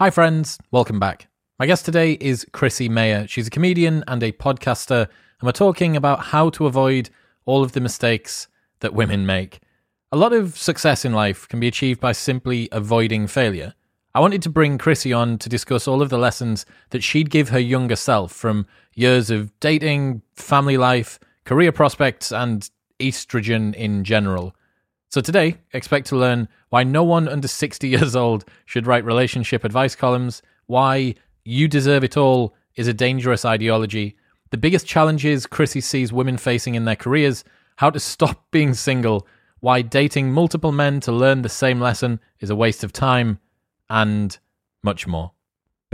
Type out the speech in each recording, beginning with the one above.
Hi, friends. Welcome back. My guest today is Chrissie Mayr. She's a comedian and a podcaster, and we're talking about how to avoid all of the mistakes that women make. A lot of success in life can be achieved by simply avoiding failure. I wanted to bring Chrissy on to discuss all of the lessons that she'd give her younger self from years of dating, family life, career prospects, and estrogen in general. So today, expect to learn why no one under 60 years old should write relationship advice columns, why you deserve it all is a dangerous ideology, the biggest challenges Chrissie sees women facing in their careers, how to stop being single, why dating multiple men to learn the same lesson is a waste of time, and much more.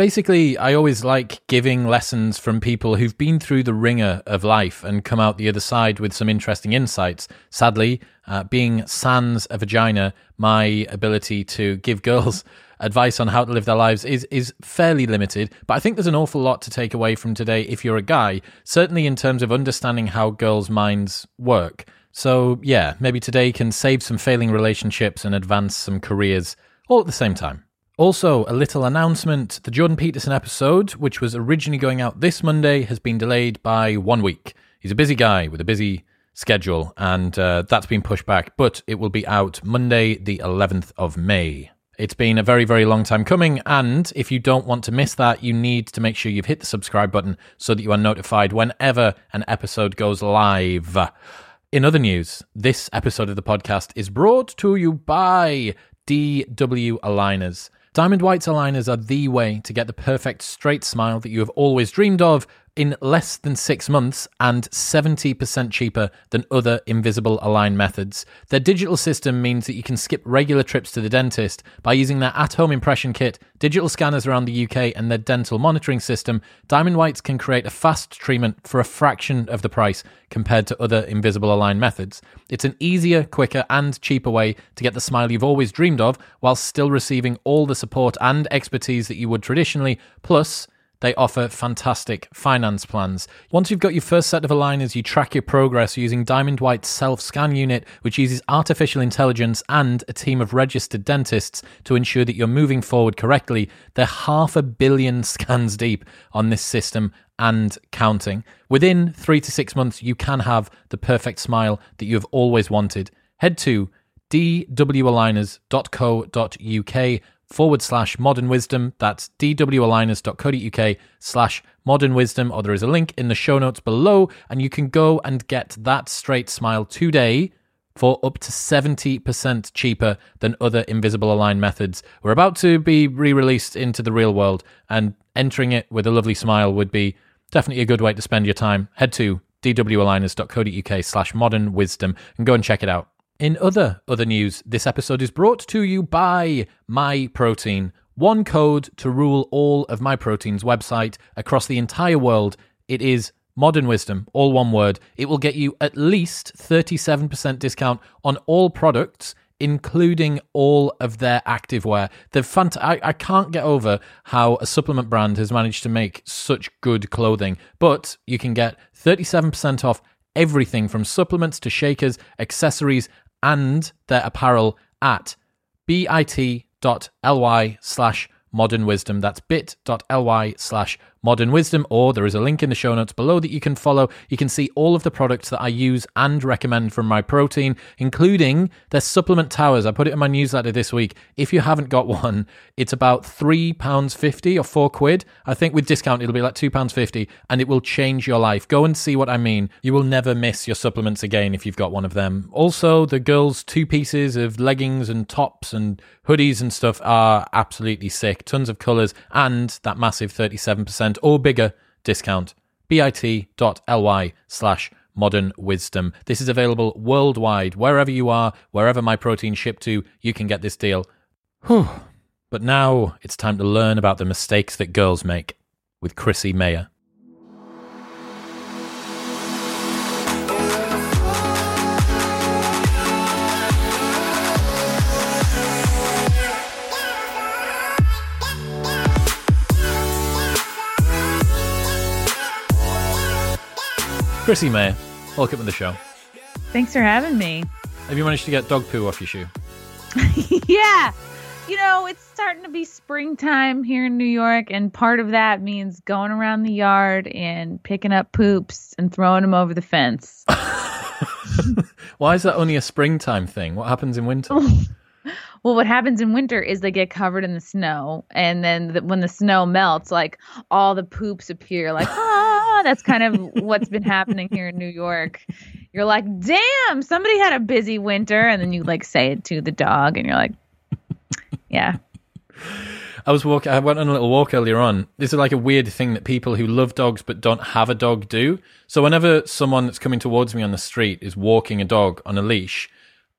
Basically, I always like giving lessons from people who've been through the ringer of life and come out the other side with some interesting insights. Sadly, uh, being sans a vagina, my ability to give girls advice on how to live their lives is is fairly limited. But I think there's an awful lot to take away from today if you're a guy, certainly in terms of understanding how girls' minds work. So yeah, maybe today can save some failing relationships and advance some careers all at the same time. Also, a little announcement the Jordan Peterson episode, which was originally going out this Monday, has been delayed by one week. He's a busy guy with a busy schedule, and uh, that's been pushed back, but it will be out Monday, the 11th of May. It's been a very, very long time coming, and if you don't want to miss that, you need to make sure you've hit the subscribe button so that you are notified whenever an episode goes live. In other news, this episode of the podcast is brought to you by DW Aligners. Diamond Whites aligners are the way to get the perfect straight smile that you have always dreamed of in less than six months and 70% cheaper than other Invisalign methods. Their digital system means that you can skip regular trips to the dentist by using their at home impression kit, digital scanners around the UK, and their dental monitoring system. Diamond Whites can create a fast treatment for a fraction of the price compared to other Invisalign methods. It's an easier, quicker, and cheaper way to get the smile you've always dreamed of while still receiving all the support and expertise that you would traditionally. Plus, they offer fantastic finance plans. Once you've got your first set of aligners, you track your progress using Diamond White's self scan unit, which uses artificial intelligence and a team of registered dentists to ensure that you're moving forward correctly. They're half a billion scans deep on this system and counting. Within three to six months, you can have the perfect smile that you have always wanted. Head to dwaligners.co.uk forward slash modern wisdom. That's dwaligners.co.uk slash modern wisdom, or there is a link in the show notes below, and you can go and get that straight smile today for up to 70% cheaper than other Invisalign methods. We're about to be re released into the real world, and entering it with a lovely smile would be definitely a good way to spend your time. Head to dwaligners.co.uk slash modern wisdom and go and check it out. In other other news, this episode is brought to you by MyProtein. One code to rule all of MyProtein's website across the entire world. It is Modern Wisdom, all one word. It will get you at least 37% discount on all products, including all of their activewear. The fant- I, I can't get over how a supplement brand has managed to make such good clothing, but you can get 37% off everything from supplements to shakers, accessories, and their apparel at bit.ly slash modern wisdom. That's bit.ly slash Modern Wisdom, or there is a link in the show notes below that you can follow. You can see all of the products that I use and recommend from MyProtein, including their supplement towers. I put it in my newsletter this week. If you haven't got one, it's about £3.50 or 4 quid. I think with discount, it'll be like £2.50, and it will change your life. Go and see what I mean. You will never miss your supplements again if you've got one of them. Also, the girls' two pieces of leggings and tops and hoodies and stuff are absolutely sick. Tons of colours and that massive 37% or bigger discount. bit.ly slash modern wisdom. This is available worldwide. Wherever you are, wherever MyProtein shipped to, you can get this deal. Whew. But now it's time to learn about the mistakes that girls make with Chrissie Mayr. Chrissie Mayr, welcome to the show. Thanks for having me. Have you managed to get dog poo off your shoe? yeah. you know, it's starting to be springtime here in New York, and part of that means going around the yard and picking up poops and throwing them over the fence. Why is that only a springtime thing? What happens in winter? well, what happens in winter is they get covered in the snow, and then the, when the snow melts, like all the poops appear. Like, ah, that's kind of what's been happening here in New York. You're like, damn, somebody had a busy winter, and then you like say it to the dog, and you're like, yeah. I was walking. I went on a little walk earlier on. This is like a weird thing that people who love dogs but don't have a dog do. So whenever someone that's coming towards me on the street is walking a dog on a leash,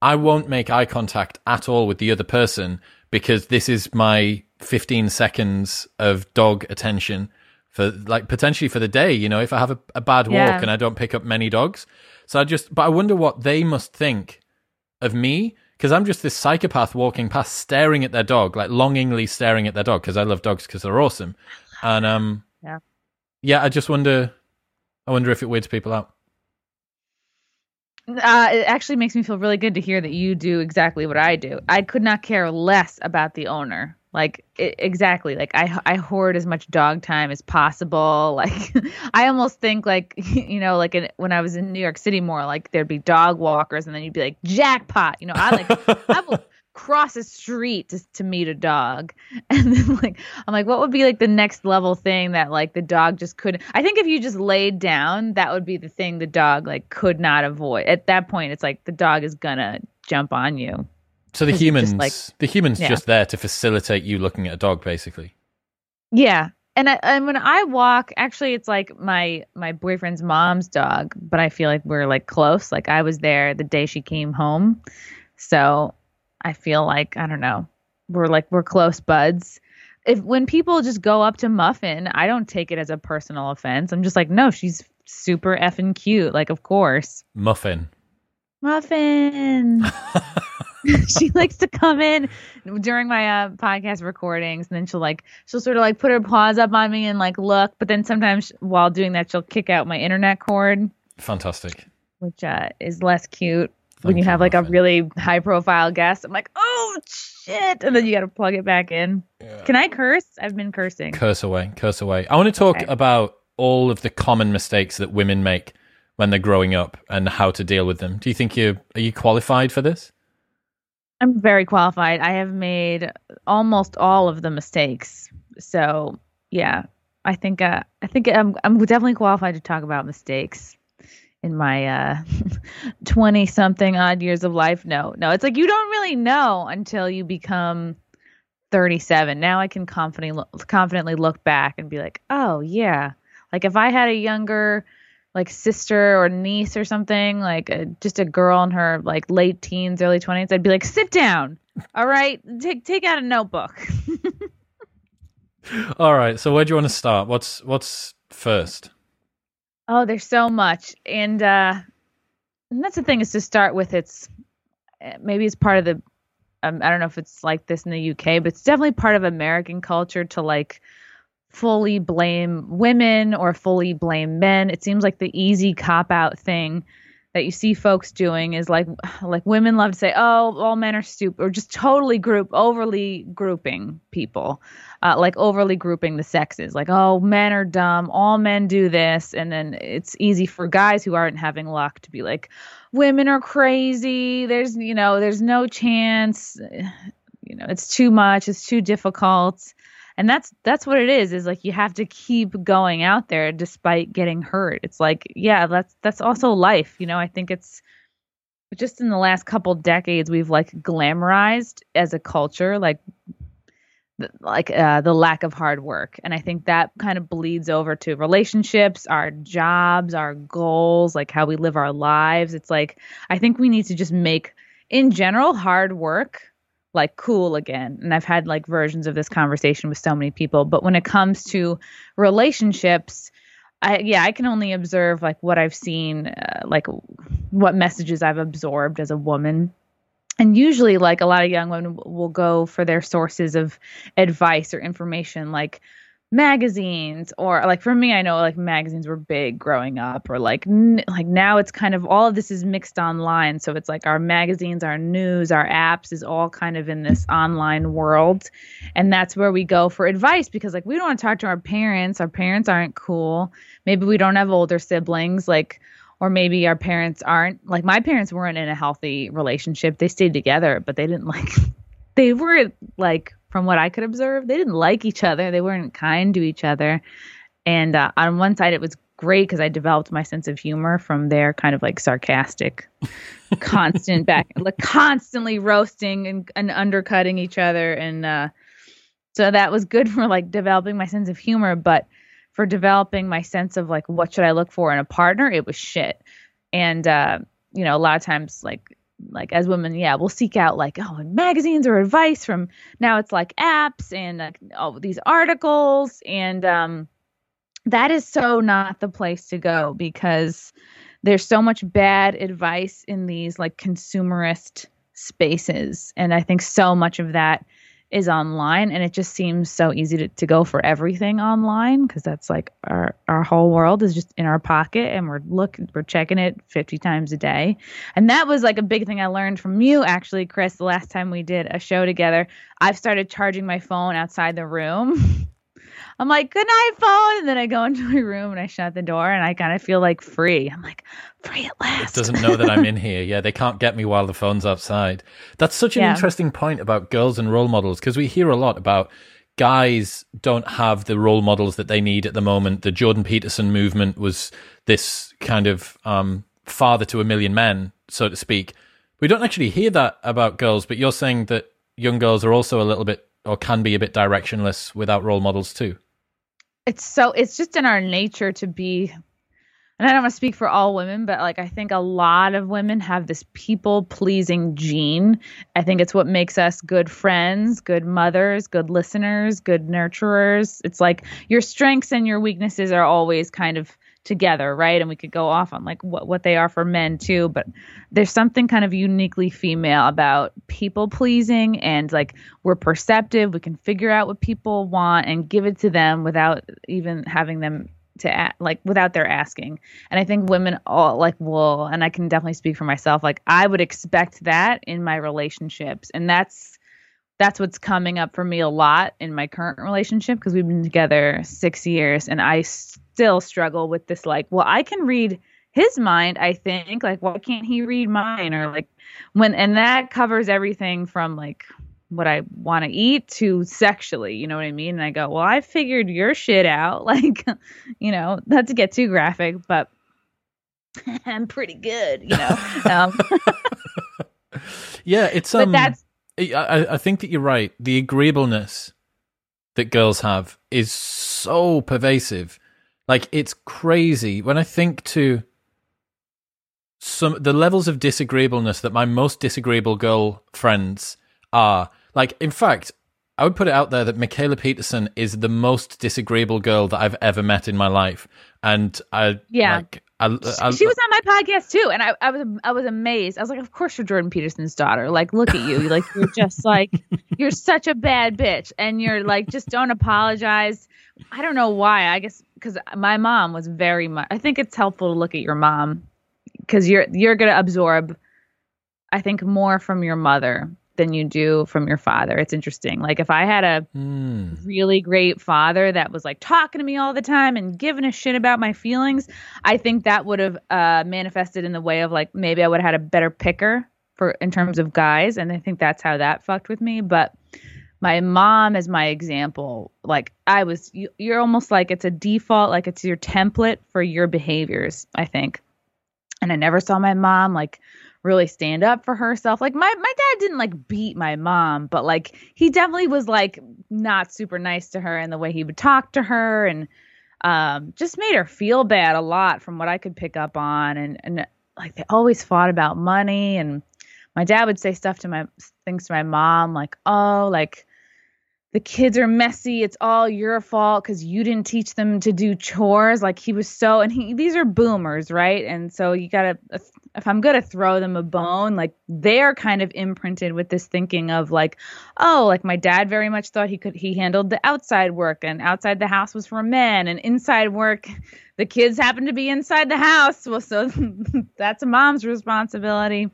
I won't make eye contact at all with the other person because this is my 15 seconds of dog attention for like potentially for the day. You know, if I have a, a bad walk yeah. and I don't pick up many dogs, so I just. But I wonder what they must think of me because I'm just this psychopath walking past, staring at their dog, like longingly staring at their dog because I love dogs because they're awesome. And um, yeah, yeah, I just wonder, I wonder if it weirds people out. Uh, it actually makes me feel really good to hear that you do exactly what I do. I could not care less about the owner. Like it, exactly, like I I hoard as much dog time as possible. Like I almost think like you know like in, when I was in New York City more like there'd be dog walkers and then you'd be like jackpot. You know I like I will cross a street to to meet a dog and then like I'm like what would be like the next level thing that like the dog just couldn't. I think if you just laid down that would be the thing the dog like could not avoid. At that point it's like the dog is gonna jump on you. So the humans, like, the humans, yeah. just there to facilitate you looking at a dog, basically. Yeah, and I, and when I walk, actually, it's like my my boyfriend's mom's dog, but I feel like we're like close. Like I was there the day she came home, so I feel like I don't know, we're like we're close buds. If when people just go up to Muffin, I don't take it as a personal offense. I'm just like, no, she's super effing cute. Like, of course, Muffin. Muffin. she likes to come in during my uh, podcast recordings and then she'll like she'll sort of like put her paws up on me and like look but then sometimes while doing that she'll kick out my internet cord. Fantastic. Which uh, is less cute Thank when you have like a really high profile guest. I'm like oh shit and then you got to plug it back in. Yeah. can i curse? I've been cursing. Curse away curse away. I want to talk okay. about all of the common mistakes that women make when they're growing up and how to deal with them. Do you think you are you qualified for this I'm very qualified. I have made almost all of the mistakes. So yeah, I think uh, I think I'm I'm definitely qualified to talk about mistakes in my uh 20 something odd years of life. No, no, it's like you don't really know until you become 37. Now I can confidently confidently look back and be like, oh yeah, like if I had a younger like sister or niece or something, like a, just a girl in her like late teens, early twenties, I'd be like, "Sit down, all right, take take out a notebook." all right. So where do you want to start? What's what's first? Oh, there's so much, and uh, and that's the thing is to start with. It's maybe it's part of the. Um, I don't know if it's like this in the UK, but it's definitely part of American culture to like fully blame women or fully blame men. It seems like the easy cop out thing that you see folks doing is like like women love to say, "Oh, all men are stupid," or just totally group overly grouping people, uh, like overly grouping the sexes. Like, "Oh, men are dumb. All men do this," and then it's easy for guys who aren't having luck to be like, "Women are crazy. There's you know, there's no chance. You know, it's too much. It's too difficult." And that's that's what it is is like you have to keep going out there despite getting hurt. It's like yeah that's that's also life you know? I think it's just in the last couple decades we've like glamorized as a culture like like uh, the lack of hard work. And i think that kind of bleeds over to relationships our jobs our goals like how we live our lives. It's like i think we need to just make in general hard work like cool again. And I've had like versions of this conversation with so many people. But when it comes to relationships, I yeah, I can only observe like what I've seen, uh, like what messages I've absorbed as a woman. And usually, like a lot of young women will go for their sources of advice or information, like magazines or like for me I know like magazines were big growing up or like n- like now it's kind of all of this is mixed online. So it's like our magazines our news our apps is all kind of in this online world. And that's where we go for advice because like we don't want to talk to our parents. Our parents aren't cool. Maybe we don't have older siblings like or maybe our parents aren't like my parents weren't in a healthy relationship. They stayed together but they didn't like they were like from what I could observe, they didn't like each other. They weren't kind to each other. And uh, on one side, it was great because I developed my sense of humor from their kind of like sarcastic, constant back, like constantly roasting and, and undercutting each other. And uh, so that was good for like developing my sense of humor. But for developing my sense of like what should I look for in a partner, it was shit. And uh, you know, a lot of times like like as women, yeah, we'll seek out like oh magazines or advice from now it's like apps and all these articles. And um that is so not the place to go because there's so much bad advice in these like consumerist spaces. And I think so much of that is online and it just seems so easy to, to go for everything online because that's like our our whole world is just in our pocket and we're looking we're checking it 50 times a day. And that was like a big thing i learned from you actually chris the last time we did a show together. I've started charging my phone outside the room I'm like, good night, phone. And then I go into my room and I shut the door and I kind of feel like free. I'm like, free at last. It doesn't know that I'm in here. Yeah, they can't get me while the phone's outside. That's such an yeah. interesting point about girls and role models because we hear a lot about guys don't have the role models that they need at the moment. The Jordan Peterson movement was this kind of um, father to a million men, so to speak. We don't actually hear that about girls, but you're saying that young girls are also a little bit or can be a bit directionless without role models too. It's so it's just in our nature to be and I don't want to speak for all women, but like I think a lot of women have this people pleasing gene. I think it's what makes us good friends, good mothers, good listeners, good nurturers. It's like your strengths and your weaknesses are always kind of together, right? And we could go off on like what what they are for men too, but there's something kind of uniquely female about people pleasing and like we're perceptive, we can figure out what people want and give it to them without even having them to like without their asking. And I think women all like will and I can definitely speak for myself like I would expect that in my relationships. And that's that's what's coming up for me a lot in my current relationship because we've been together 6 years and I still struggle with this like, well, I can read his mind, I think. Like, why can't he read mine? Or like when and that covers everything from like what I want to eat to sexually, you know what I mean? And I go, Well, I figured your shit out. Like, you know, not to get too graphic, but I'm pretty good, you know. Um, yeah, it's um. But that's. I, I think that you're right. The agreeableness that girls have is so pervasive like it's crazy when I think to some the levels of disagreeableness that my most disagreeable girl friends are. Like in fact, I would put it out there that Mikhaila Peterson is the most disagreeable girl that I've ever met in my life, and I yeah. Like, I, I, she was on my podcast too, and I, I was I was amazed. I was like, "Of course you're Jordan Peterson's daughter. Like, look at you. Like, you're just like you're such a bad bitch, and you're like just don't apologize. I don't know why. I guess because my mom was very much. I think it's helpful to look at your mom because you're you're gonna absorb. I think more from your mother than you do from your father. It's interesting. Like if I had a mm. really great father that was like talking to me all the time and giving a shit about my feelings, I think that would have uh, manifested in the way of like maybe I would have had a better picker for in terms of guys, and I think that's how that fucked with me. But my mom as my example. Like i was you, you're almost like it's a default like it's your template for your behaviors i think. And i never saw my mom like really stand up for herself. Like my my dad didn't like beat my mom but like he definitely was like not super nice to her in the way he would talk to her and um just made her feel bad a lot from what i could pick up on. And and like they always fought about money. And my dad would say stuff to my things to my mom like oh like the kids are messy. It's all your fault because you didn't teach them to do chores. Like he was so, and he, these are boomers, right? And so you gotta, if I'm gonna throw them a bone, like they're kind of imprinted with this thinking of like, oh, like my dad very much thought he could, he handled the outside work and outside the house was for men and inside work, the kids happen to be inside the house. Well, so that's a mom's responsibility.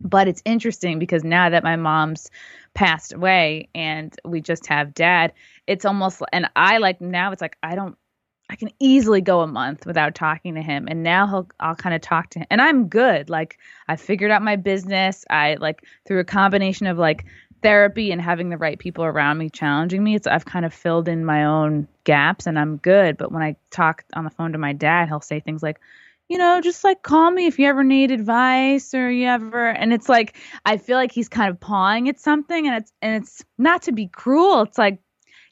But it's interesting because now that my mom's passed away and we just have dad, it's almost and I like now it's like I don't I can easily go a month without talking to him and now he'll I'll kind of talk to him and I'm good. Like I figured out my business. I like through a combination of like therapy and having the right people around me challenging me, it's I've kind of filled in my own gaps and I'm good. But when I talk on the phone to my dad, he'll say things like, you know, just like call me if you ever need advice or you ever and it's like I feel like he's kind of pawing at something and it's and it's not to be cruel. It's like,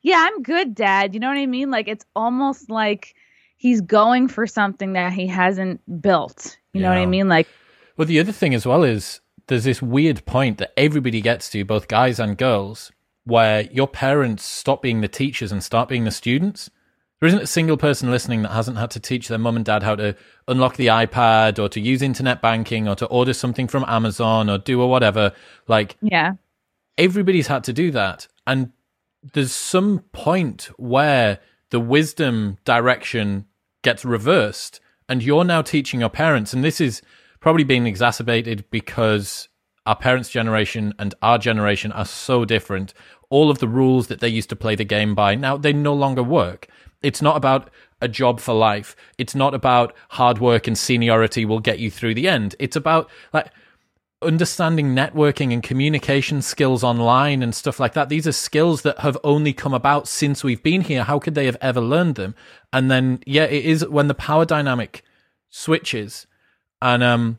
yeah, I'm good, dad. You know what I mean? Like it's almost like he's going for something that he hasn't built. You yeah. know what I mean? Like Well, the other thing as well is there's this weird point that everybody gets to, both guys and girls, where your parents stop being the teachers and start being the students. There isn't a single person listening that hasn't had to teach their mum and dad how to unlock the iPad or to use internet banking or to order something from Amazon or do or whatever. Like, yeah, everybody's had to do that. And there's some point where the wisdom direction gets reversed and you're now teaching your parents. And this is probably being exacerbated because our parents' generation and our generation are so different. All of the rules that they used to play the game by now they no longer work. It's not about a job for life. It's not about hard work and seniority will get you through the end. It's about like understanding networking and communication skills online and stuff like that. These are skills that have only come about since we've been here. How could they have ever learned them? And then, yeah, it is when the power dynamic switches and, um,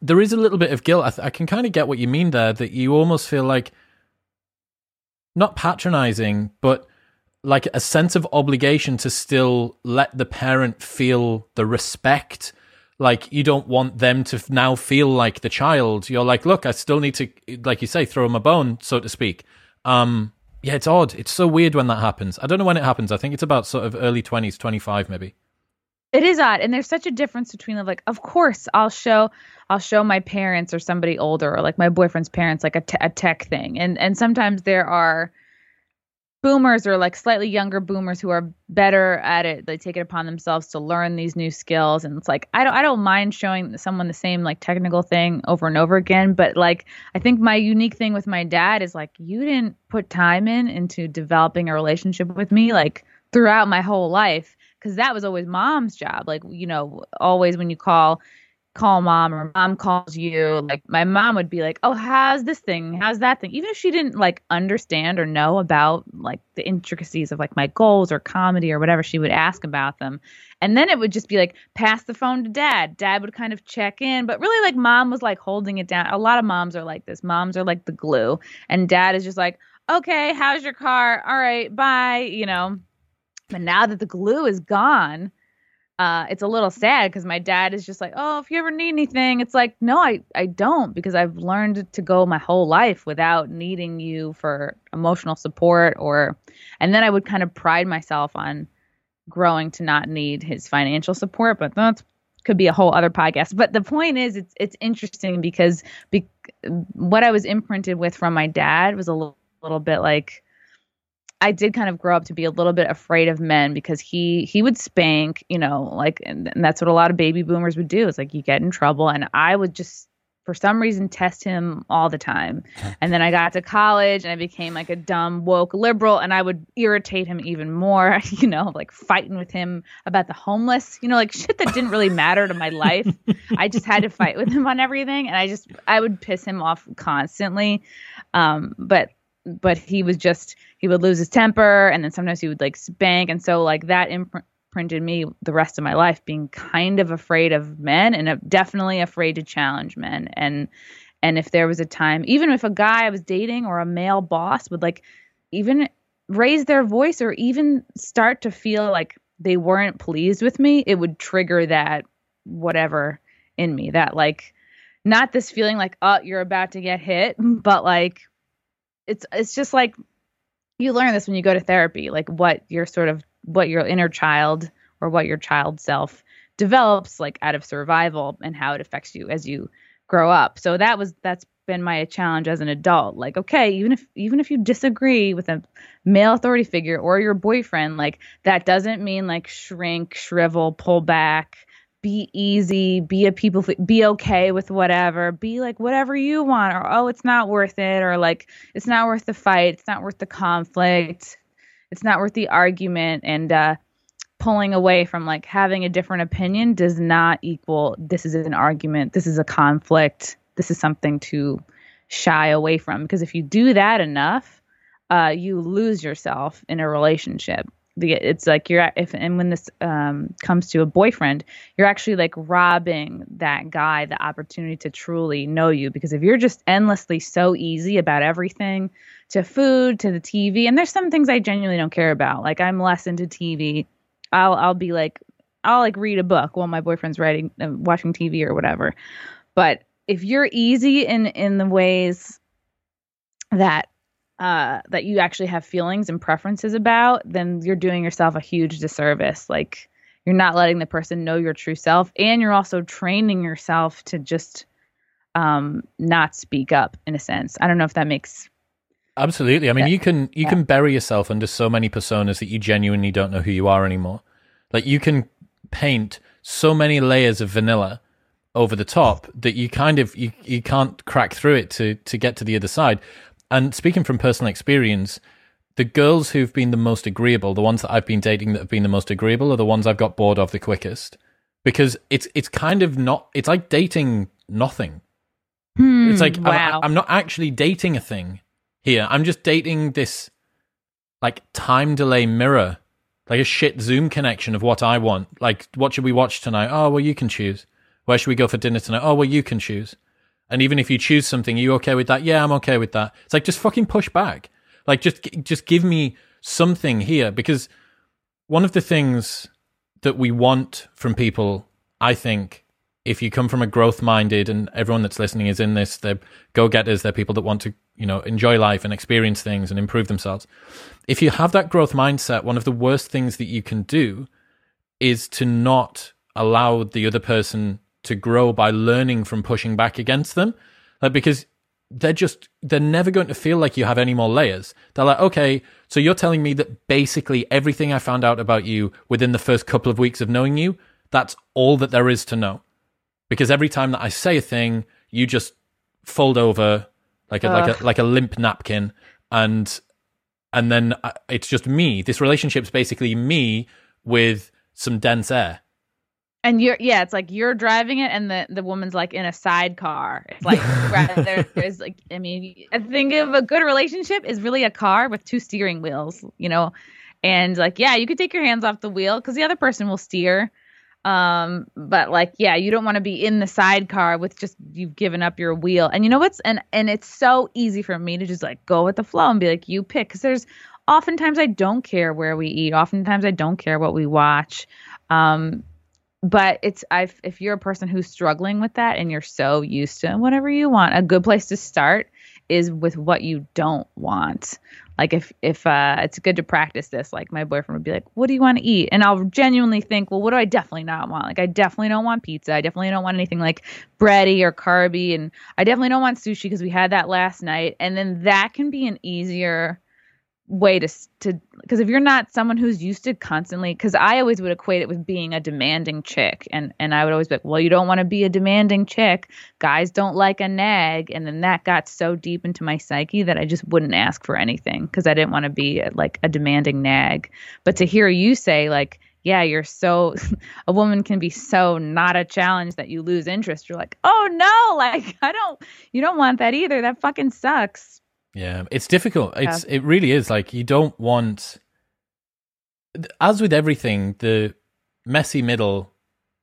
there is a little bit of guilt. I, th- I can kind of get what you mean there that you almost feel like not patronizing, but like a sense of obligation to still let the parent feel the respect. Like you don't want them to now feel like the child. You're like look i still need to like you say throw them a bone so to speak. Um yeah it's odd. It's so weird when that happens. I don't know when it happens. I think it's about sort of early 20s 25 maybe. It is odd and there's such a difference between like of course i'll show i'll show my parents or somebody older or like my boyfriend's parents like a, a tech thing. And and sometimes there are boomers or like slightly younger boomers who are better at it they take it upon themselves to learn these new skills. And it's like i don't i don't mind showing someone the same like technical thing over and over again but like i think my unique thing with my dad is like you didn't put time in into developing a relationship with me like throughout my whole life because that was always mom's job. Like you know always when you call call mom or mom calls you like my mom would be like oh how's this thing? How's that thing? Even if she didn't like understand or know about like the intricacies of like my goals or comedy or whatever she would ask about them. And then it would just be like pass the phone to dad. Dad would kind of check in. But really like mom was like holding it down. A lot of moms are like this. Moms are like the glue. And dad is just like okay how's your car? All right bye you know? But now that the glue is gone uh, it's a little sad because my dad is just like, oh, if you ever need anything, it's like, no, I, I don't because I've learned to go my whole life without needing you for emotional support or, and then I would kind of pride myself on growing to not need his financial support, but that could be a whole other podcast. But the point is, it's it's interesting because be, what I was imprinted with from my dad was a little, little bit like I did kind of grow up to be a little bit afraid of men because he he would spank, you know, like and, and that's what a lot of baby boomers would do. It's like you get in trouble and I would just for some reason test him all the time. And then I got to college and I became like a dumb woke liberal and I would irritate him even more, you know, like fighting with him about the homeless, you know, like shit that didn't really matter to my life. I just had to fight with him on everything and I just I would piss him off constantly. Um but but he was just he would lose his temper and then sometimes he would like spank and so like that imprinted me the rest of my life being kind of afraid of men and definitely afraid to challenge men. And and if there was a time even if a guy I was dating or a male boss would like even raise their voice or even start to feel like they weren't pleased with me it would trigger that whatever in me that like not this feeling like oh you're about to get hit but like it's it's just like you learn this when you go to therapy, like what your sort of what your inner child or what your child self develops like out of survival and how it affects you as you grow up. So that was that's been my challenge as an adult. Like, okay, even if even if you disagree with a male authority figure or your boyfriend, like that doesn't mean like shrink, shrivel, pull back, be easy, be a people be okay with whatever, be like whatever you want or oh, it's not worth it or like it's not worth the fight, it's not worth the conflict. It's not worth the argument and uh pulling away from like having a different opinion does not equal this is an argument, this is a conflict, this is something to shy away from. Because if you do that enough, uh, you lose yourself in a relationship. It's like you're if and when this um, comes to a boyfriend, you're actually like robbing that guy the opportunity to truly know you. Because if you're just endlessly so easy about everything, to food, to the TV, and there's some things I genuinely don't care about. Like I'm less into TV I'll I'll be like I'll like read a book while my boyfriend's writing uh, watching TV or whatever. But if you're easy in in the ways that uh that you actually have feelings and preferences about, then you're doing yourself a huge disservice. Like you're not letting the person know your true self and you're also training yourself to just um not speak up in a sense. I don't know if that makes Absolutely. I mean, yeah. you can you yeah. can bury yourself under so many personas that you genuinely don't know who you are anymore. Like you can paint so many layers of vanilla over the top that you kind of you, you can't crack through it to to get to the other side. And speaking from personal experience, the girls who've been the most agreeable, the ones that I've been dating that have been the most agreeable, are the ones I've got bored of the quickest. Because it's it's kind of not it's like dating nothing. Hmm, it's like wow. I'm, I'm not actually dating a thing here. I'm just dating this like time delay mirror, like a shit Zoom connection of what I want. Like, what should we watch tonight? Oh, well, you can choose. Where should we go for dinner tonight? Oh, well, you can choose. And even if you choose something, are you okay with that? Yeah, I'm okay with that. It's like just fucking push back. Like just just give me something here because one of the things that we want from people, I think, if you come from a growth minded and everyone that's listening is in this, they're go getters, they're people that want to, you know, enjoy life and experience things and improve themselves. If you have that growth mindset, one of the worst things that you can do is to not allow the other person to grow by learning from pushing back against them. Like, because they're just, they're never going to feel like you have any more layers. They're like, okay, so you're telling me that basically everything I found out about you within the first couple of weeks of knowing you, that's all that there is to know because every time that I say a thing, you just fold over like a Ugh. like a like a limp napkin, and and then uh, it's just me. This relationship's basically me with some dense air. And you're yeah, it's like you're driving it, and the the woman's like in a sidecar. It's like there, there's like I mean, I think of a good relationship is really a car with two steering wheels, you know, and like yeah, you could take your hands off the wheel because the other person will steer um, but like, yeah, you don't want to be in the sidecar with just you've given up your wheel. And you know what's and and it's so easy for me to just like go with the flow and be like, you pick because there's oftentimes I don't care where we eat. Oftentimes I don't care what we watch. Um, but it's I if you're a person who's struggling with that and you're so used to whatever you want, a good place to start is with what you don't want. Like if if uh, it's good to practice this, like my boyfriend would be like, "What do you want to eat?" And I'll genuinely think, "Well, what do I definitely not want? Like I definitely don't want pizza. I definitely don't want anything like bready or carby, and I definitely don't want sushi because we had that last night." And then that can be an easier way to to because if you're not someone who's used to constantly because I always would equate it with being a demanding chick and and I would always be like well you don't want to be a demanding chick. Guys don't like a nag and then that got so deep into my psyche that I just wouldn't ask for anything because I didn't want to be uh, like a demanding nag. But to hear you say like yeah you're so a woman can be so not a challenge that you lose interest you're like oh no like I don't you don't want that either. That fucking sucks yeah, it's difficult. It's yeah. it really is like you don't want as with everything, the messy middle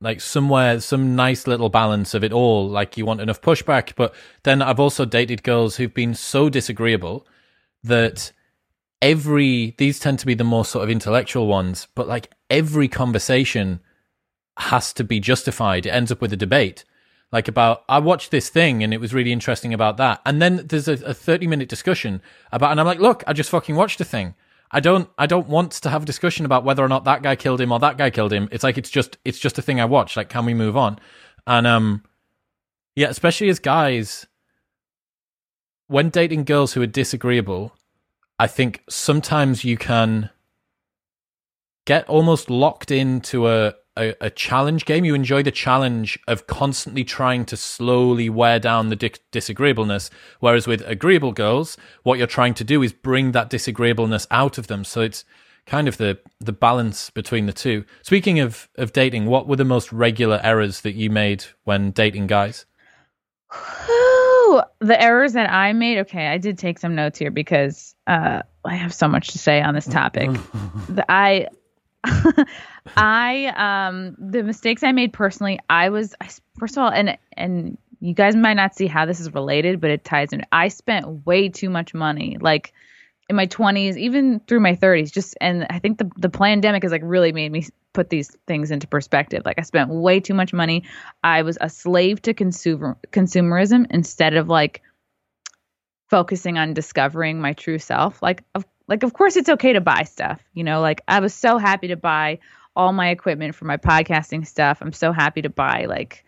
like somewhere some nice little balance of it all like you want enough pushback but then i've also dated girls who've been so disagreeable that every these tend to be the more sort of intellectual ones but like every conversation has to be justified it ends up with a debate like about I watched this thing and it was really interesting about that. And then there's a, a 30 minute discussion about, and I'm like, look, I just fucking watched a thing. I don't I don't want to have a discussion about whether or not that guy killed him or that guy killed him. It's like it's just it's just a thing I watched. Like, can we move on? And um, yeah, especially as guys, when dating girls who are disagreeable, I think sometimes you can get almost locked into a a, a, challenge game. You enjoy the challenge of constantly trying to slowly wear down the di- disagreeableness. Whereas with agreeable girls, what you're trying to do is bring that disagreeableness out of them. So it's kind of the the balance between the two. Speaking of of dating, what were the most regular errors that you made when dating guys? the errors that I made. Okay, I did take some notes here because uh, I have so much to say on this topic. the, I I um the mistakes I made personally, I was I, first of all, and and you guys might not see how this is related, but it ties in. I spent way too much money, like in my 20s, even through my 30s. Just and I think the the pandemic has like really made me put these things into perspective. Like I spent way too much money. I was a slave to consumer consumerism instead of like focusing on discovering my true self. Like of like of course it's okay to buy stuff you know like i was so happy to buy all my equipment for my podcasting stuff. I'm so happy to buy like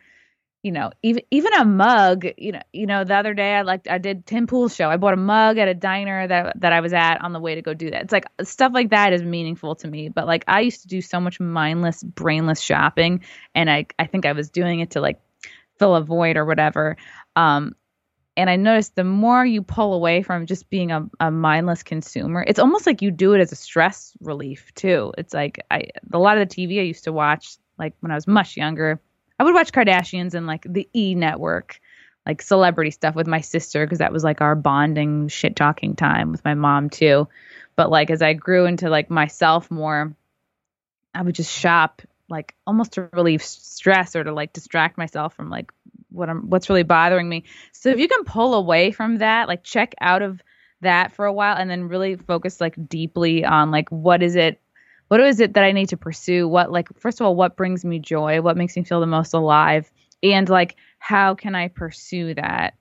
you know even even a mug you know you know the other day i like i did tim pool show. I bought a mug at a diner that that i was at on the way to go do that. It's like stuff like that is meaningful to me but like i used to do so much mindless brainless shopping and i i think i was doing it to like fill a void or whatever. Um and I noticed the more you pull away from just being a, a mindless consumer, it's almost like you do it as a stress relief too. It's like I a lot of the TV I used to watch, like when I was much younger, I would watch Kardashians and like the E network, like celebrity stuff with my sister because that was like our bonding shit talking time with my mom too. But like as I grew into like myself more, I would just shop like almost to relieve stress or to like distract myself from like what I'm what's really bothering me. So if you can pull away from that, like check out of that for a while and then really focus like deeply on like what is it what is it that I need to pursue? What like first of all, what brings me joy? What makes me feel the most alive? And like how can I pursue that?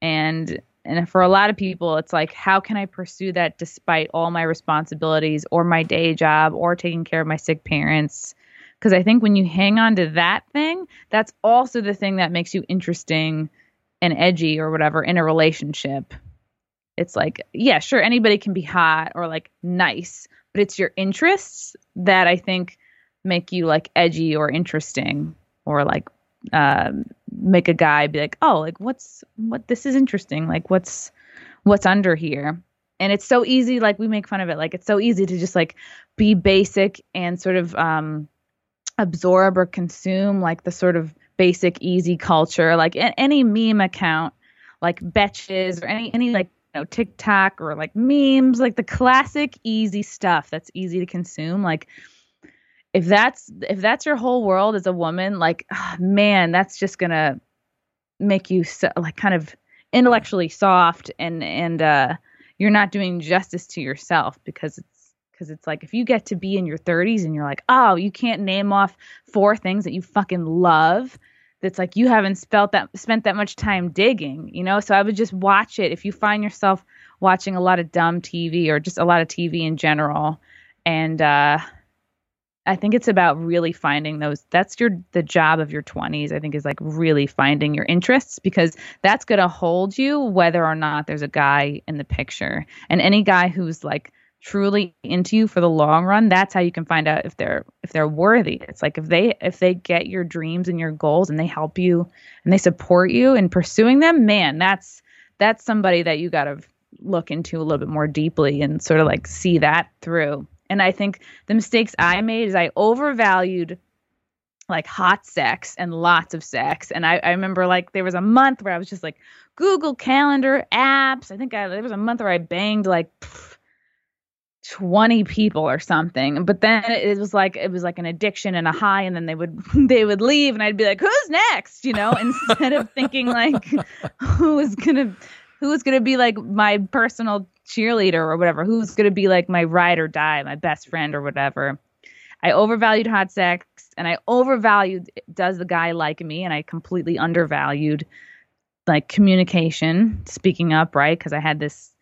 And and for a lot of people, it's like, how can I pursue that despite all my responsibilities or my day job or taking care of my sick parents? Because I think when you hang on to that thing, that's also the thing that makes you interesting and edgy or whatever in a relationship. It's like, yeah, sure, anybody can be hot or like nice, but it's your interests that I think make you like edgy or interesting or like um, make a guy be like, oh, like what's what this is interesting. Like what's what's under here. And it's so easy, like we make fun of it. Like it's so easy to just like be basic and sort of um absorb or consume like the sort of basic easy culture like any meme account like betches or any any like you know tiktok or like memes like the classic easy stuff that's easy to consume like if that's if that's your whole world as a woman like oh, man that's just gonna make you so, like kind of intellectually soft and and uh you're not doing justice to yourself because it's because it's like if you get to be in your 30s and you're like, oh, you can't name off four things that you fucking love. That's like you haven't spent that spent that much time digging, you know. So I would just watch it. If you find yourself watching a lot of dumb TV or just a lot of TV in general, and uh, I think it's about really finding those. That's your the job of your 20s. I think is like really finding your interests because that's gonna hold you whether or not there's a guy in the picture. And any guy who's like truly into you for the long run that's how you can find out if they're if they're worthy. It's like if they if they get your dreams and your goals and they help you and they support you in pursuing them man that's that's somebody that you got to look into a little bit more deeply and sort of like see that through. And i think the mistakes i made is i overvalued like hot sex and lots of sex. And i, I remember like there was a month where i was just like google calendar apps. I think I, there was a month where i banged like 20 people or something but then it was like it was like an addiction and a high and then they would they would leave and i'd be like who's next? You know instead of thinking like who is gonna who is gonna be like my personal cheerleader or whatever who's gonna be like my ride or die my best friend or whatever. I overvalued hot sex and I overvalued does the guy like me? And I completely undervalued like communication, speaking up, right? Because I had this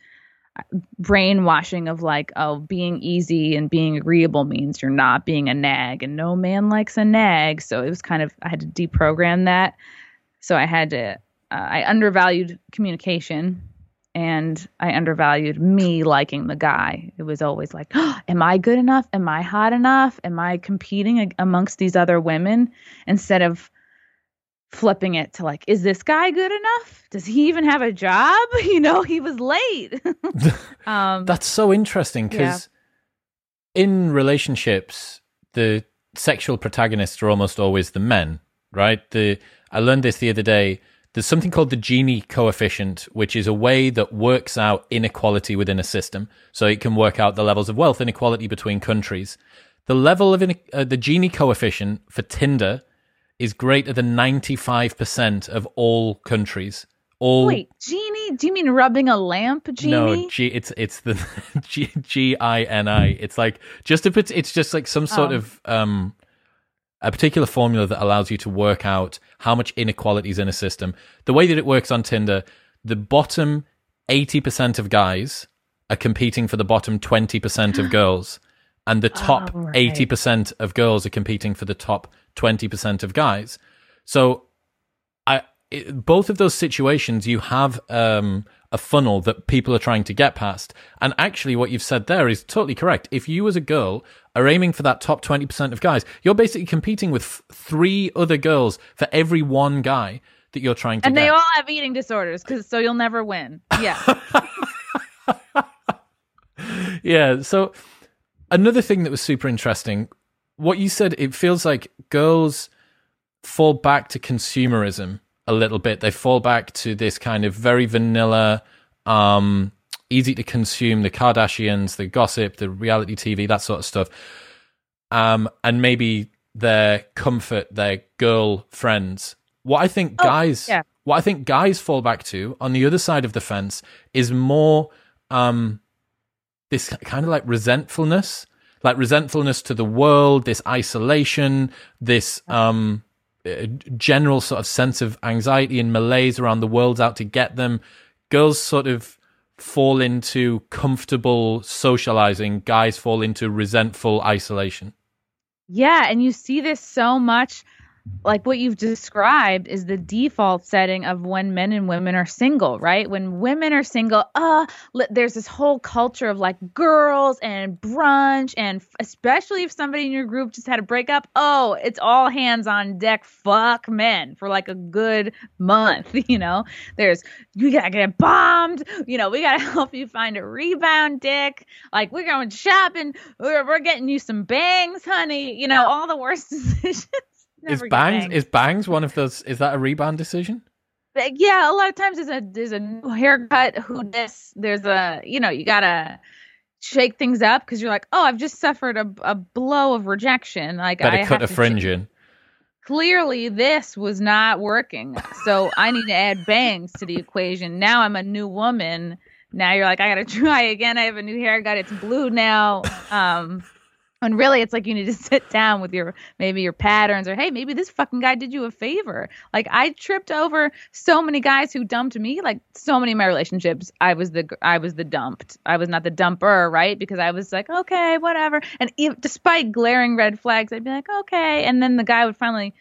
brainwashing of like, oh, being easy and being agreeable means you're not being a nag, and no man likes a nag. So it was kind of I had to deprogram that. So I had to uh, I undervalued communication and I undervalued me liking the guy. It was always like, oh, am I good enough? Am I hot enough? Am I competing amongst these other women instead of flipping it to like, is this guy good enough? Does he even have a job? You know, he was late. um, That's so interesting because yeah. in relationships, the sexual protagonists are almost always the men, right? The I learned this the other day. There's something called the Gini coefficient, which is a way that works out inequality within a system. So it can work out the levels of wealth inequality between countries. The level of in, uh, the Gini coefficient for Tinder is greater than 95% of all countries. All Wait, genie? Do you mean rubbing a lamp, genie? No, G, it's it's the G G I N I. It's like just a it's it's just like some sort oh. of um a particular formula that allows you to work out how much inequality is in a system. The way that it works on Tinder, the bottom 80% of guys are competing for the bottom 20% of girls and the top oh, right. 80% of girls are competing for the top 20% of guys. So I it, both of those situations you have um, a funnel that people are trying to get past. And actually what you've said there is totally correct. If you as a girl are aiming for that top 20% of guys, you're basically competing with f- three other girls for every one guy that you're trying to And get. they all have eating disorders cuz so you'll never win. Yeah. yeah, so another thing that was super interesting, what you said, it feels like girls fall back to consumerism a little bit. They fall back to this kind of very vanilla, um, easy to consume, the Kardashians, the gossip, the reality TV, that sort of stuff. Um, and maybe their comfort, their girl friends. What I think oh, guys, yeah. what I think guys fall back to on the other side of the fence is more, um, this kind of like resentfulness, like resentfulness to the world, this isolation, this um, general sort of sense of anxiety and malaise around the world's out to get them. Girls sort of fall into comfortable socializing, guys fall into resentful isolation. Yeah, and you see this so much like what you've described is the default setting of when men and women are single, right? When women are single, uh, there's this whole culture of like girls and brunch, and especially if somebody in your group just had a breakup, oh, it's all hands on deck. Fuck men for like a good month, you know. There's we gotta get bombed, you know. We gotta help you find a rebound dick. Like we're going shopping, we're we're getting you some bangs, honey. You know, all the worst decisions is bangs is bangs one of those? Is that a rebound decision? Yeah, a lot of times there's a there's a haircut. Who this? There's a you know you gotta shake things up because you're like, oh, I've just suffered a, a blow of rejection. Like Better I cut a fringe in. Clearly, this was not working, so I need to add bangs to the equation. Now I'm a new woman. Now you're like, I gotta try again. I have a new haircut. It's blue now. Um, and really, it's like you need to sit down with your maybe your patterns or hey, maybe this fucking guy did you a favor. Like I tripped over so many guys who dumped me. Like so many of my relationships, I was the I was the dumped. I was not the dumper, right? Because I was like, okay, whatever. And despite glaring red flags, I'd be like, okay. And then the guy would finally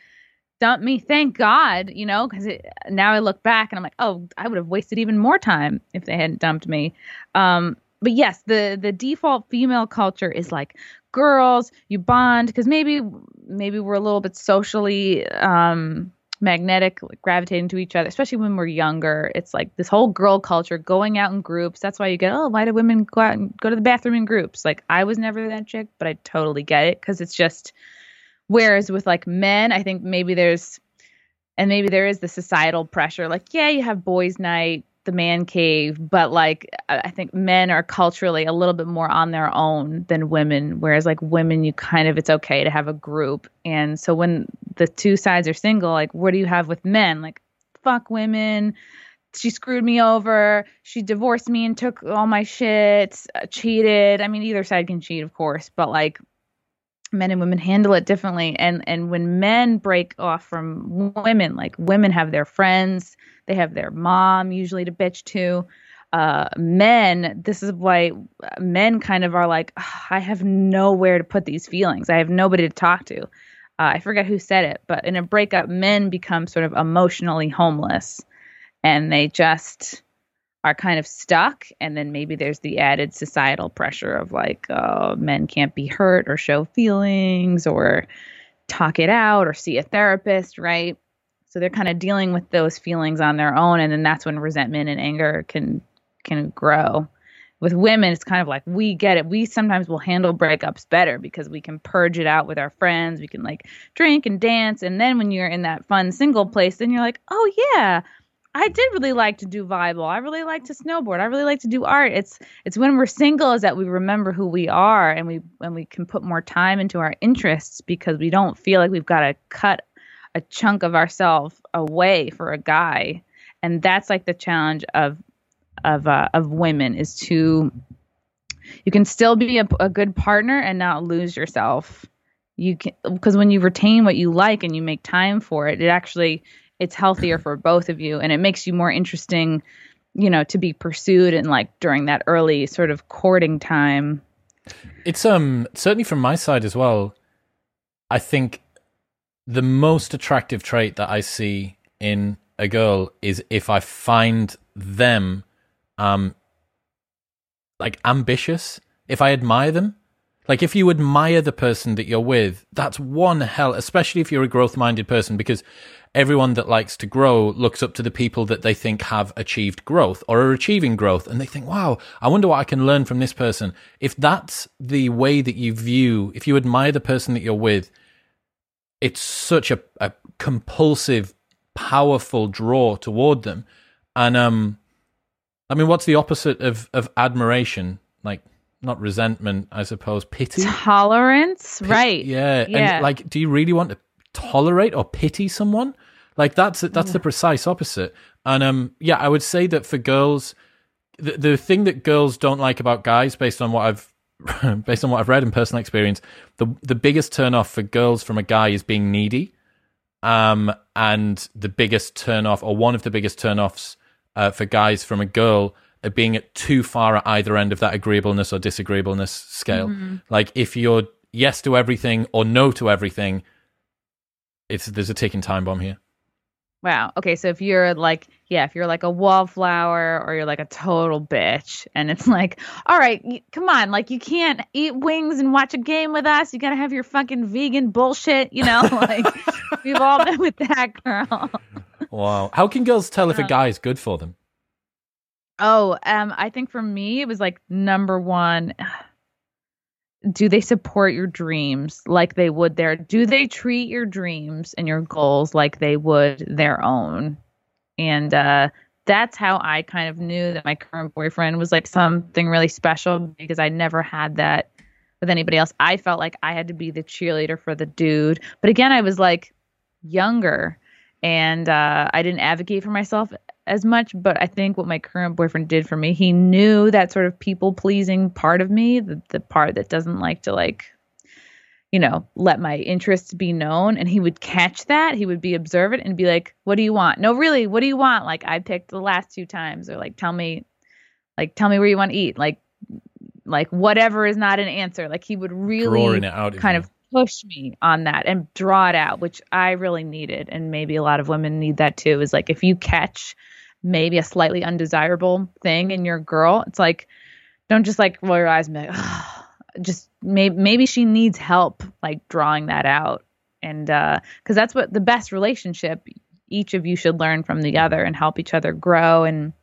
dump me. Thank God, you know, because now I look back and I'm like, oh, I would have wasted even more time if they hadn't dumped me. Um, but yes, the the default female culture is like girls, you bond because maybe maybe we're a little bit socially um magnetic, like gravitating to each other, especially when we're younger. It's like this whole girl culture going out in groups. That's why you get, oh, why do women go out and go to the bathroom in groups? Like I was never that chick, but I totally get it because it's just whereas with like men, I think maybe there's and maybe there is the societal pressure like yeah you have boys night the man cave, but like I think men are culturally a little bit more on their own than women, whereas like women, you kind of it's okay to have a group. And so when the two sides are single, like what do you have with men? Like fuck women. She screwed me over. She divorced me and took all my shit. Uh, cheated. I mean, either side can cheat, of course, but like men and women handle it differently. And and when men break off from women like women have their friends they have their mom usually to bitch to. Uh, men this is why men kind of are like i have nowhere to put these feelings. I have nobody to talk to. Uh, i forget who said it but in a breakup men become sort of emotionally homeless. And they just are kind of stuck and then maybe there's the added societal pressure of like uh, men can't be hurt or show feelings or talk it out or see a therapist right? So they're kind of dealing with those feelings on their own and then that's when resentment and anger can can grow. With women it's kind of like we get it. We sometimes will handle breakups better because we can purge it out with our friends. We can like drink and dance and then when you're in that fun single place then you're like oh yeah I did really like to do volleyball. I really like to snowboard. I really like to do art. It's it's when we're single is that we remember who we are and we and we can put more time into our interests because we don't feel like we've got to cut a chunk of ourselves away for a guy. And that's like the challenge of of uh, of women is to you can still be a, a good partner and not lose yourself. You can because when you retain what you like and you make time for it, it actually it's healthier for both of you and it makes you more interesting you know to be pursued and like during that early sort of courting time. It's um certainly from my side as well i think the most attractive trait that i see in a girl is if i find them um like ambitious if i admire them. Like if you admire the person that you're with that's one hell especially if you're a growth minded person because everyone that likes to grow looks up to the people that they think have achieved growth or are achieving growth and they think wow i wonder what i can learn from this person. If that's the way that you view if you admire the person that you're with it's such a, a compulsive powerful draw toward them. And um i mean what's the opposite of of admiration? Like not resentment i suppose pity? Tolerance? Right. yeah. Yeah. and like do you really want to tolerate or pity someone. Like that's that's yeah. the precise opposite. And um, yeah, I would say that for girls, the the thing that girls don't like about guys, based on what I've based on what I've read and personal experience, the the biggest turn off for girls from a guy is being needy. Um, and the biggest turn off, or one of the biggest turn offs uh, for guys from a girl, are being at too far at either end of that agreeableness or disagreeableness scale. Mm-hmm. Like if you're yes to everything or no to everything, it's there's a ticking time bomb here. Wow. Okay, so if you're like, yeah, if you're like a wallflower or you're like a total bitch, and it's like, all right, y- come on, like you can't eat wings and watch a game with us. You gotta have your fucking vegan bullshit, you know? Like we've all been with that girl. wow. How can girls tell if a guy is good for them? Oh, um, I think for me it was like number one do they support your dreams like they would their do they treat your dreams and your goals like they would their own? And uh that's how i kind of knew that my current boyfriend was like something really special because i never had that with anybody else. I felt like i had to be the cheerleader for the dude. But again i was like younger and uh, i didn't advocate for myself as much, but I think what my current boyfriend did for me, he knew that sort of people pleasing part of me, the, the part that doesn't like to like, you know, let my interests be known. And he would catch that. He would be observant and be like, What do you want? No, really, what do you want? Like I picked the last two times, or like tell me like tell me where you want to eat. Like like whatever is not an answer. Like he would really kind of push me on that and draw it out, which I really needed. And maybe a lot of women need that too. Is like if you catch maybe a slightly undesirable thing in your girl, it's like don't just like roll your eyes and be like, oh, just maybe maybe she needs help like drawing that out. And uh because that's what the best relationship each of you should learn from the other and help each other grow and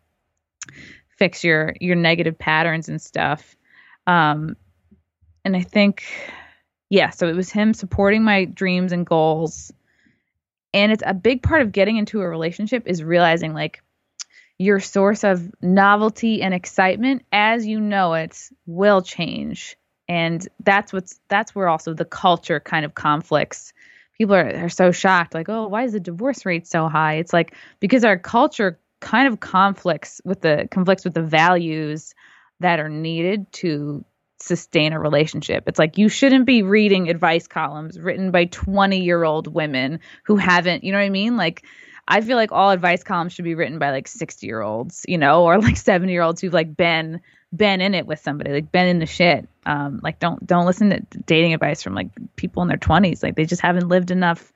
fix your your negative patterns and stuff. Um and I think yeah, so it was him supporting my dreams and goals. And it's a big part of getting into a relationship is realizing like your source of novelty and excitement as you know it will change. And that's what's that's where also the culture kind of conflicts. People are, are so shocked, like, oh, why is the divorce rate so high? It's like because our culture kind of conflicts with the conflicts with the values that are needed to sustain a relationship. It's like you shouldn't be reading advice columns written by 20 year old women who haven't, you know what I mean? Like, I feel like all advice columns should be written by like 60 year olds, you know, or like 70 year olds who've like been been in it with somebody, like been in the shit. Um, like don't don't listen to dating advice from like people in their 20s. Like they just haven't lived enough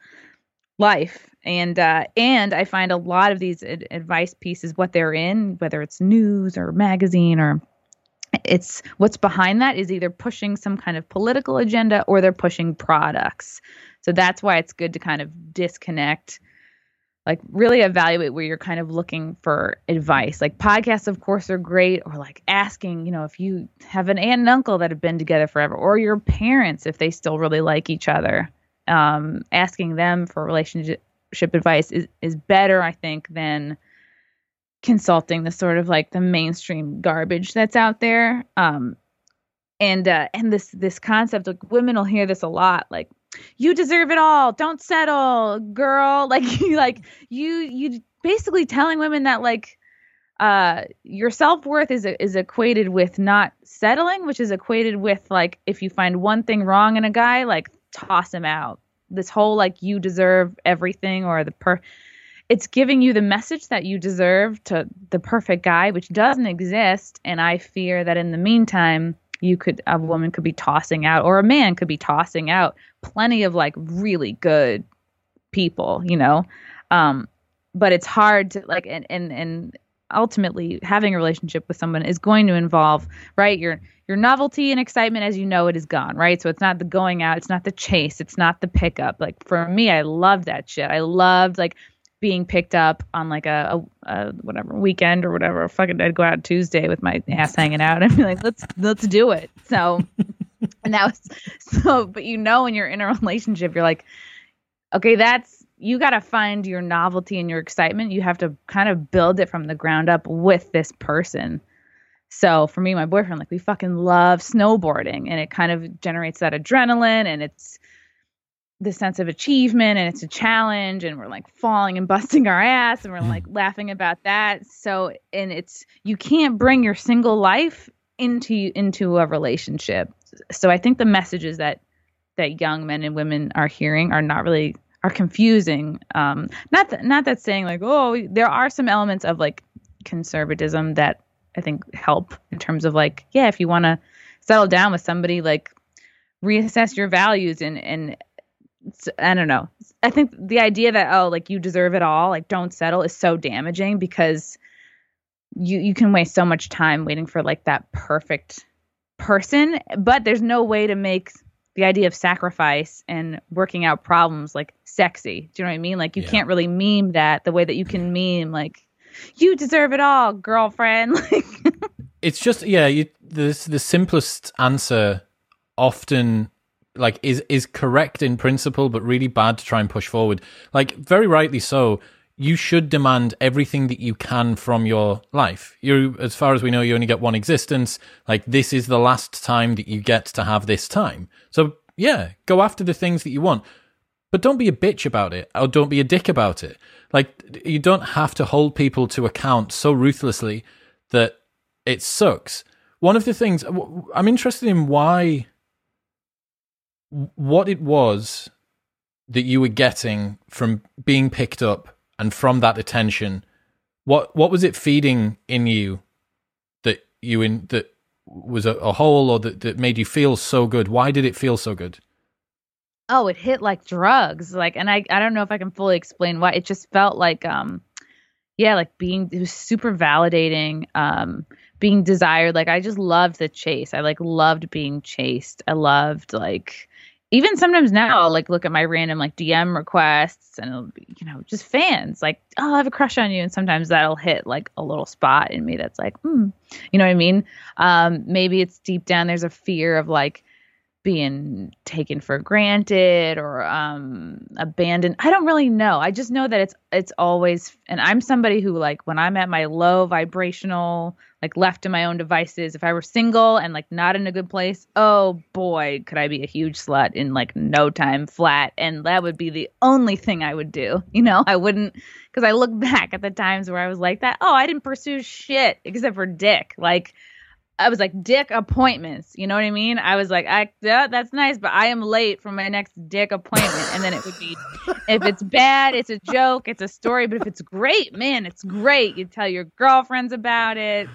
life. And uh, and I find a lot of these ad- advice pieces, what they're in, whether it's news or magazine or it's what's behind that is either pushing some kind of political agenda or they're pushing products. So that's why it's good to kind of disconnect like really evaluate where you're kind of looking for advice. Like podcasts, of course, are great, or like asking, you know, if you have an aunt and uncle that have been together forever, or your parents if they still really like each other. Um, asking them for relationship advice is, is better, I think, than consulting the sort of like the mainstream garbage that's out there. Um, and uh, and this this concept, like women will hear this a lot, like you deserve it all. Don't settle girl. Like you like you you basically telling women that like uh your self-worth is is equated with not settling which is equated with like if you find one thing wrong in a guy like toss him out. This whole like you deserve everything or the per it's giving you the message that you deserve to the perfect guy which doesn't exist. And i fear that in the meantime you could a woman could be tossing out or a man could be tossing out plenty of like really good people you know? Um but it's hard to like and and and ultimately having a relationship with someone is going to involve right your your novelty and excitement as you know it is gone right? So it's not the going out it's not the chase it's not the pickup. Like for me i loved that shit. I loved like being picked up on like a, a, a, whatever weekend or whatever. Fucking, I'd go out Tuesday with my ass hanging out and be like, let's let's do it. So, and that was so. But you know, when you're in a relationship, you're like, okay, that's you got to find your novelty and your excitement. You have to kind of build it from the ground up with this person. So for me, my boyfriend, like we fucking love snowboarding, and it kind of generates that adrenaline, and it's the sense of achievement and it's a challenge and we're like falling and busting our ass and we're like hmm. laughing about that. So and it's you can't bring your single life into into a relationship. So i think the messages that that young men and women are hearing are not really are confusing. Um not that not that saying like oh there are some elements of like conservatism that i think help in terms of like yeah if you want to settle down with somebody like reassess your values and and I don't know. I think the idea that oh, like you deserve it all, like don't settle, is so damaging because you you can waste so much time waiting for like that perfect person, but there's no way to make the idea of sacrifice and working out problems like sexy. Do you know what I mean? Like you yeah. can't really meme that the way that you can meme like you deserve it all, girlfriend. Like it's just yeah, you the the simplest answer often like is is correct in principle, but really bad to try and push forward. Like very rightly so. You should demand everything that you can from your life. You, as far as we know, you only get one existence. Like this is the last time that you get to have this time. So yeah, go after the things that you want, but don't be a bitch about it, or don't be a dick about it. Like you don't have to hold people to account so ruthlessly that it sucks. One of the things I'm interested in why what it was that you were getting from being picked up and from that attention what what was it feeding in you that you in that was a, a hole or that, that made you feel so good? Why did it feel so good? Oh it hit like drugs like and i i don't know if i can fully explain why. It just felt like um yeah like being it was super validating um being desired. Like i just loved the chase. I like loved being chased. I loved like even sometimes now I'll like look at my random like DM requests and it'll be, you know, just fans like, oh, I have a crush on you. And sometimes that'll hit like a little spot in me that's like, hmm, you know what I mean? Um, maybe it's deep down there's a fear of like being taken for granted or um abandoned. I don't really know. I just know that it's it's always and I'm somebody who like when I'm at my low vibrational like left to my own devices. If I were single and like not in a good place, oh boy, could I be a huge slut in like no time flat. And that would be the only thing I would do. You know, I wouldn't, because I look back at the times where I was like that. Oh, I didn't pursue shit except for dick. Like, I was like dick appointments. You know what I mean? I was like, I yeah, that's nice, but I am late for my next dick appointment. And then it would be, if it's bad, it's a joke, it's a story. But if it's great, man, it's great. You tell your girlfriends about it.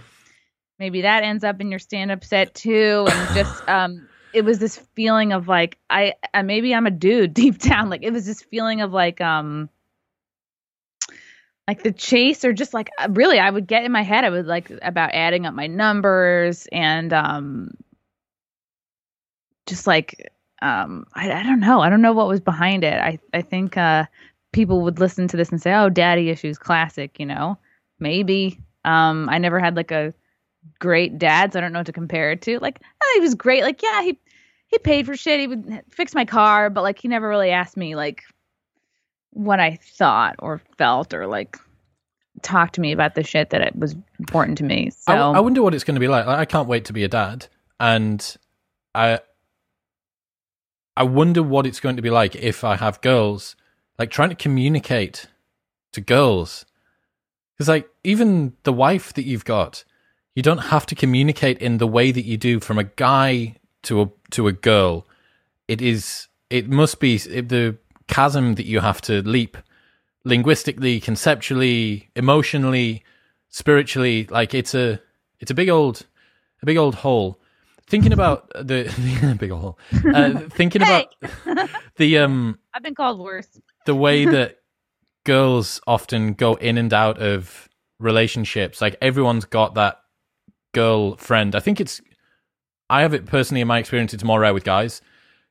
Maybe that ends up in your stand-up set too, and just um, it was this feeling of like I, I maybe I'm a dude deep down. Like it was this feeling of like um like the chase or just like uh, really i would get in my head i would like about adding up my numbers and um just like um I, I don't know i don't know what was behind it. I i think uh people would listen to this and say oh daddy issues classic you know? Maybe. Um i never had like a great dad so i don't know what to compare it to. Like oh, he was great. Like yeah he he paid for shit. He would fix my car but like he never really asked me like what I thought or felt or like talk to me about the shit that it was important to me. So I, I wonder what it's going to be like. like. I can't wait to be a dad, and I I wonder what it's going to be like if I have girls. Like trying to communicate to girls, because like even the wife that you've got, you don't have to communicate in the way that you do from a guy to a to a girl. It is it must be the chasm that you have to leap linguistically, conceptually, emotionally, spiritually. Like it's a it's a big old a big old hole. Thinking about the, big old hole. Uh, thinking about the um. I've been called worse. The way that girls often go in and out of relationships. Like everyone's got that girl friend. I think it's. I have it personally in my experience. It's more rare with guys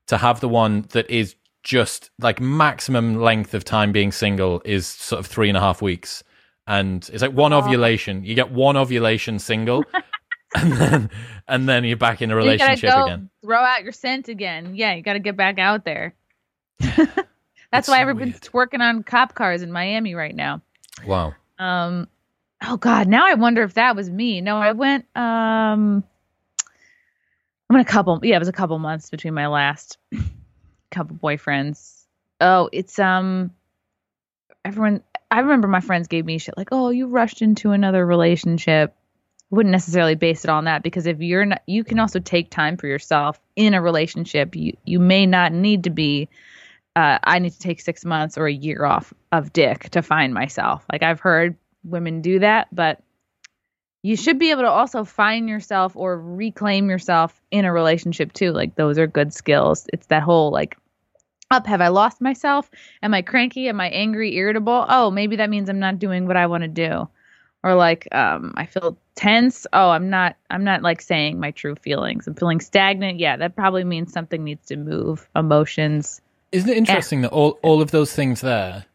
to have the one that is just like maximum length of time being single is sort of three and a half weeks. And it's like one ovulation. You get one ovulation single, and then and then you're back in a relationship go again. Throw out your scent again. Yeah, you got to get back out there. That's why so everyone's working on cop cars in Miami right now. Wow. Um. Oh God. Now I wonder if that was me. No, I went. Um. I went a couple. Yeah, it was a couple months between my last couple boyfriends. Oh, it's um everyone I remember my friends gave me shit like, "Oh, you rushed into another relationship." Wouldn't necessarily base it on that because if you're not you can also take time for yourself in a relationship. You you may not need to be uh, I need to take six months or a year off of dick to find myself. Like I've heard women do that, but you should be able to also find yourself or reclaim yourself in a relationship too. Like those are good skills. It's that whole like up have I lost myself? Am I cranky? Am I angry, irritable? Oh, maybe that means I'm not doing what I want to do. Or like um I feel tense. Oh, I'm not I'm not like saying my true feelings. I'm feeling stagnant. Yeah, that probably means something needs to move. Emotions. Isn't it interesting that all all of those things there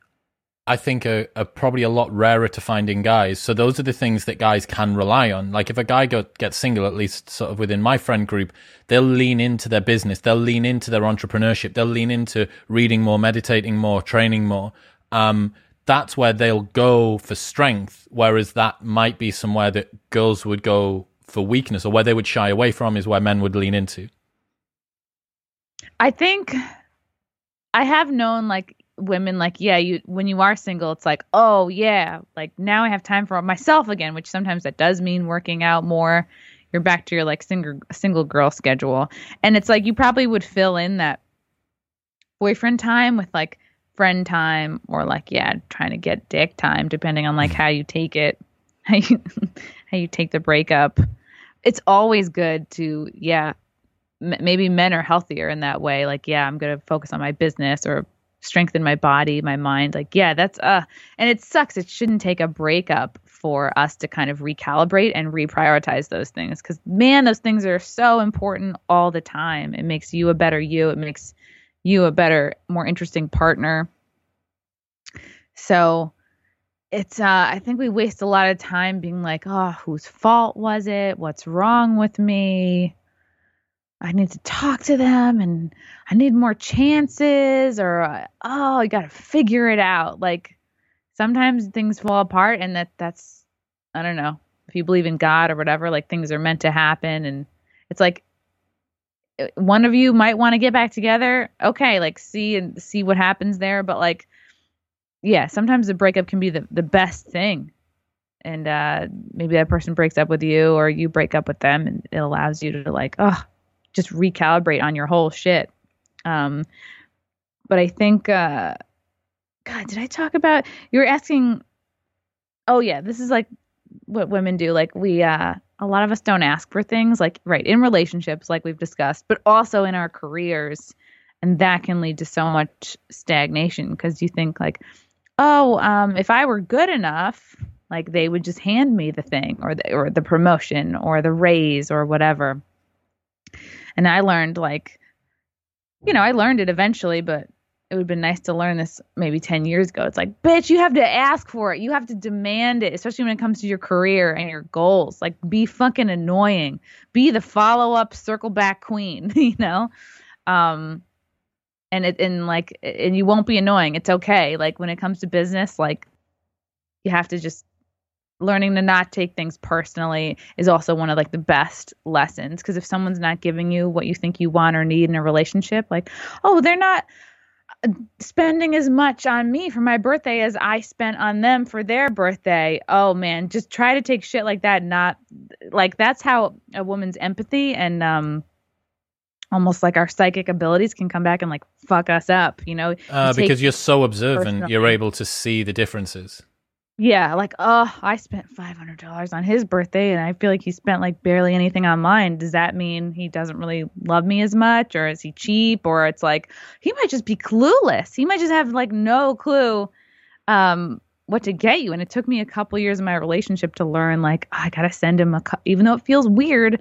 I think are, are, probably a lot rarer to find in guys. So those are the things that guys can rely on. Like if a guy got, gets single, at least sort of within my friend group, they'll lean into their business. They'll lean into their entrepreneurship. They'll lean into reading more, meditating more, training more. Um, that's where they'll go for strength. Whereas that might be somewhere that girls would go for weakness or where they would shy away from is where men would lean into. I think I have known like women like yeah you when you are single it's like oh yeah like now i have time for myself again which sometimes that does mean working out more. You're back to your like single single girl schedule. And it's like you probably would fill in that boyfriend time with like friend time or like yeah trying to get dick time depending on like how you take it how you how you take the breakup. It's always good to yeah m- maybe men are healthier in that way like yeah i'm going to focus on my business or strengthen my body, my mind. Like, yeah, that's uh and it sucks. It shouldn't take a breakup for us to kind of recalibrate and reprioritize those things cuz man, those things are so important all the time. It makes you a better you. It makes you a better, more interesting partner. So, it's uh I think we waste a lot of time being like, "Oh, whose fault was it? What's wrong with me?" I need to talk to them and I need more chances or uh, oh, you got to figure it out. Like sometimes things fall apart and that that's I don't know. If you believe in God or whatever, like things are meant to happen and it's like uh, one of you might want to get back together. Okay, like see and see what happens there, but like yeah, sometimes the breakup can be the the best thing. and uh, maybe that person breaks up with you or you break up with them and it allows you to like oh just recalibrate on your whole shit. Um but i think uh god did i talk about you were asking oh yeah this is like what women do. Like we uh a lot of us don't ask for things like right in relationships like we've discussed but also in our careers. And that can lead to so much stagnation because you think like oh um if i were good enough like they would just hand me the thing or the or the promotion or the raise or whatever. And I learned like you know, I learned it eventually, but it would have been nice to learn this maybe 10 years ago. It's like, bitch, you have to ask for it. You have to demand it, especially when it comes to your career and your goals. Like, be fucking annoying. Be the follow up, circle back queen, you know? Um, and it, and like, and you won't be annoying. It's okay. Like, when it comes to business, like, you have to just learning to not take things personally is also one of like the best lessons because if someone's not giving you what you think you want or need in a relationship like oh they're not uh, spending as much on me for my birthday as I spent on them for their birthday. Oh man, just try to take shit like that not like that's how a woman's empathy and um almost like our psychic abilities can come back and like fuck us up, you know? Uh, you because you're so observant, you're able to see the differences. Yeah, like, oh, I spent five hundred dollars on his birthday, and I feel like he spent like barely anything on mine. Does that mean he doesn't really love me as much, or is he cheap, or it's like he might just be clueless. He might just have like no clue um, what to get you. And it took me a couple years in my relationship to learn, like, oh, I gotta send him a, cu- even though it feels weird,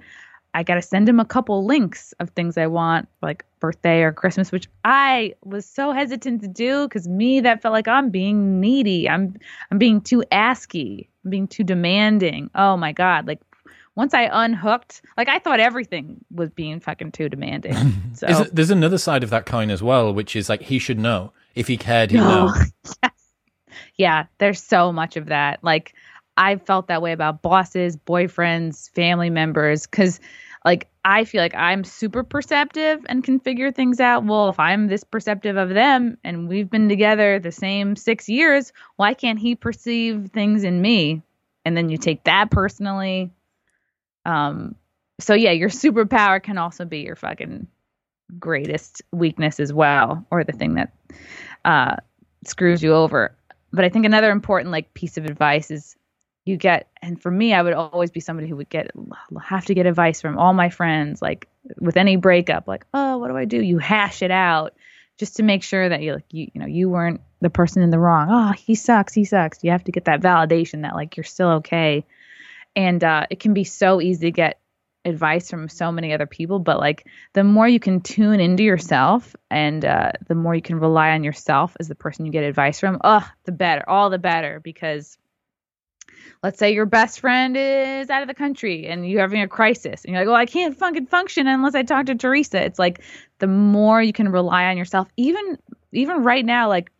I got to send him a couple links of things I want, like birthday or Christmas, which I was so hesitant to do because me that felt like I'm being needy. I'm I'm being too asky. I'm being too demanding. Oh my god! Like once I unhooked, like I thought everything was being fucking too demanding. So it, there's another side of that coin as well, which is like he should know if he cared, he'd know. yeah, there's so much of that. Like I felt that way about bosses, boyfriends, family members, because like I feel like I'm super perceptive and can figure things out. Well, if I'm this perceptive of them and we've been together the same six years, why can't he perceive things in me? And then you take that personally. Um, so yeah, your superpower can also be your fucking greatest weakness as well, or the thing that uh, screws you over. But I think another important like piece of advice is you get and for me i would always be somebody who would get have to get advice from all my friends like with any breakup like oh what do i do? You hash it out just to make sure that you like you, you know you weren't the person in the wrong. Oh he sucks he sucks. You have to get that validation that like you're still okay. And uh, it can be so easy to get advice from so many other people but like the more you can tune into yourself and uh, the more you can rely on yourself as the person you get advice from oh the better all the better because let's say your best friend is out of the country and you're having a crisis and you're like, well, I can't fucking function unless I talk to Teresa. It's like the more you can rely on yourself, even even right now, like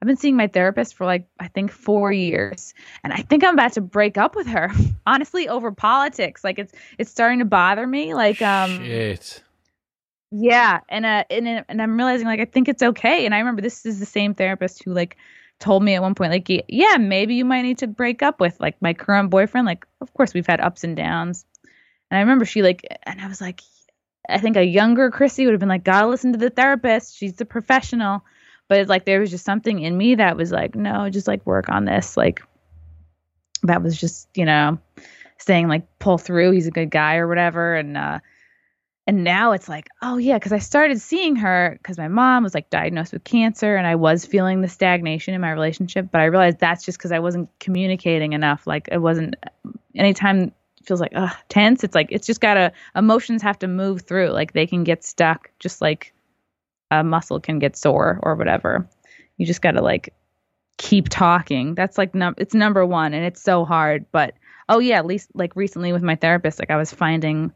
I've been seeing my therapist for like I think four years, and I think I'm about to break up with her. Honestly, over politics, like it's it's starting to bother me. Like um, shit. Yeah, and uh, and and I'm realizing like I think it's okay. And I remember this is the same therapist who like told me at one point like yeah maybe you might need to break up with like my current boyfriend. Like of course we've had ups and downs. And i remember she like and i was like i think a younger Chrissie would have been like gotta listen to the therapist. She's the professional. But like there was just something in me that was like no just like work on this. Like that was just you know saying like pull through. He's a good guy or whatever. And uh and now it's like, oh yeah, because I started seeing her because my mom was like diagnosed with cancer and I was feeling the stagnation in my relationship. But I realized that's just because I wasn't communicating enough. Like it wasn't anytime feels like uh tense. It's like it's just gotta emotions have to move through. Like they can get stuck, just like a muscle can get sore or whatever. You just gotta like keep talking. That's like num it's number one, and it's so hard. But oh yeah, at least like recently with my therapist, like I was finding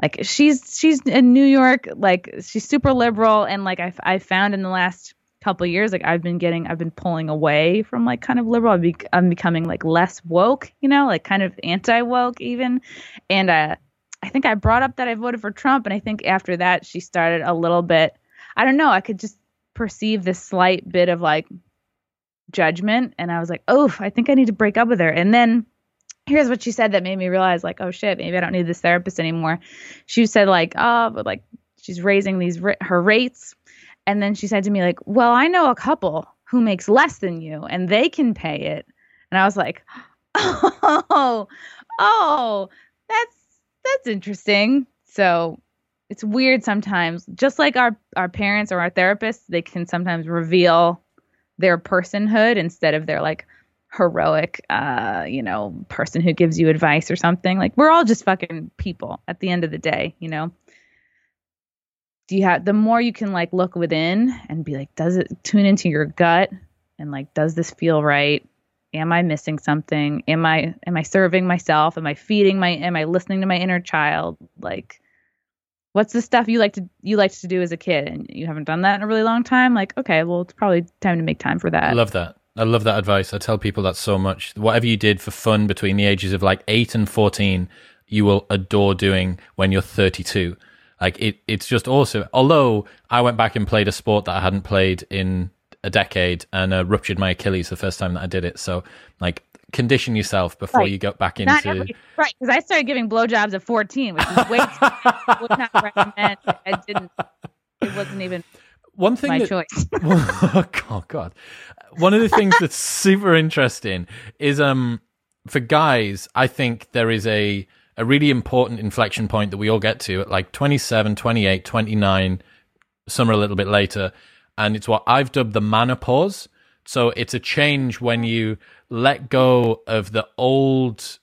like she's she's in New York, like she's super liberal, and like I I found in the last couple years, like I've been getting I've been pulling away from like kind of liberal. I'm, be, I'm becoming like less woke, you know, like kind of anti woke even, and uh, I think I brought up that I voted for Trump, and I think after that she started a little bit. I don't know. I could just perceive this slight bit of like judgment, and I was like, oh, I think I need to break up with her, and then here's what she said that made me realize like oh shit maybe i don't need this therapist anymore. She said like oh but like she's raising these her rates. And then she said to me like well i know a couple who makes less than you and they can pay it. And i was like oh oh that's that's interesting. So it's weird sometimes. Just like our our parents or our therapists they can sometimes reveal their personhood instead of their like heroic uh you know person who gives you advice or something. Like we're all just fucking people at the end of the day you know? Do you have the more you can like look within and be like does it tune into your gut? And like does this feel right? Am i missing something? Am i am i serving myself? Am i feeding my am i listening to my inner child? Like what's the stuff you like to you liked to do as a kid? And you haven't done that in a really long time? Like okay well it's probably time to make time for that. I love that I love that advice. I tell people that so much. Whatever you did for fun between the ages of like 8 and 14, you will adore doing when you're 32. Like it, it's just awesome. Although I went back and played a sport that I hadn't played in a decade and uh, ruptured my Achilles the first time that I did it. So, like, condition yourself before right. you go back into every, right. Because I started giving blowjobs at 14, which is way too. would not recommend. I didn't. It wasn't even one thing my that, choice. oh God, one of the things that's super interesting is um for guys, I think there is a a really important inflection point that we all get to at like 27, 28, 29, some are a little bit later, and it's what I've dubbed the manopause. So it's a change when you let go of the old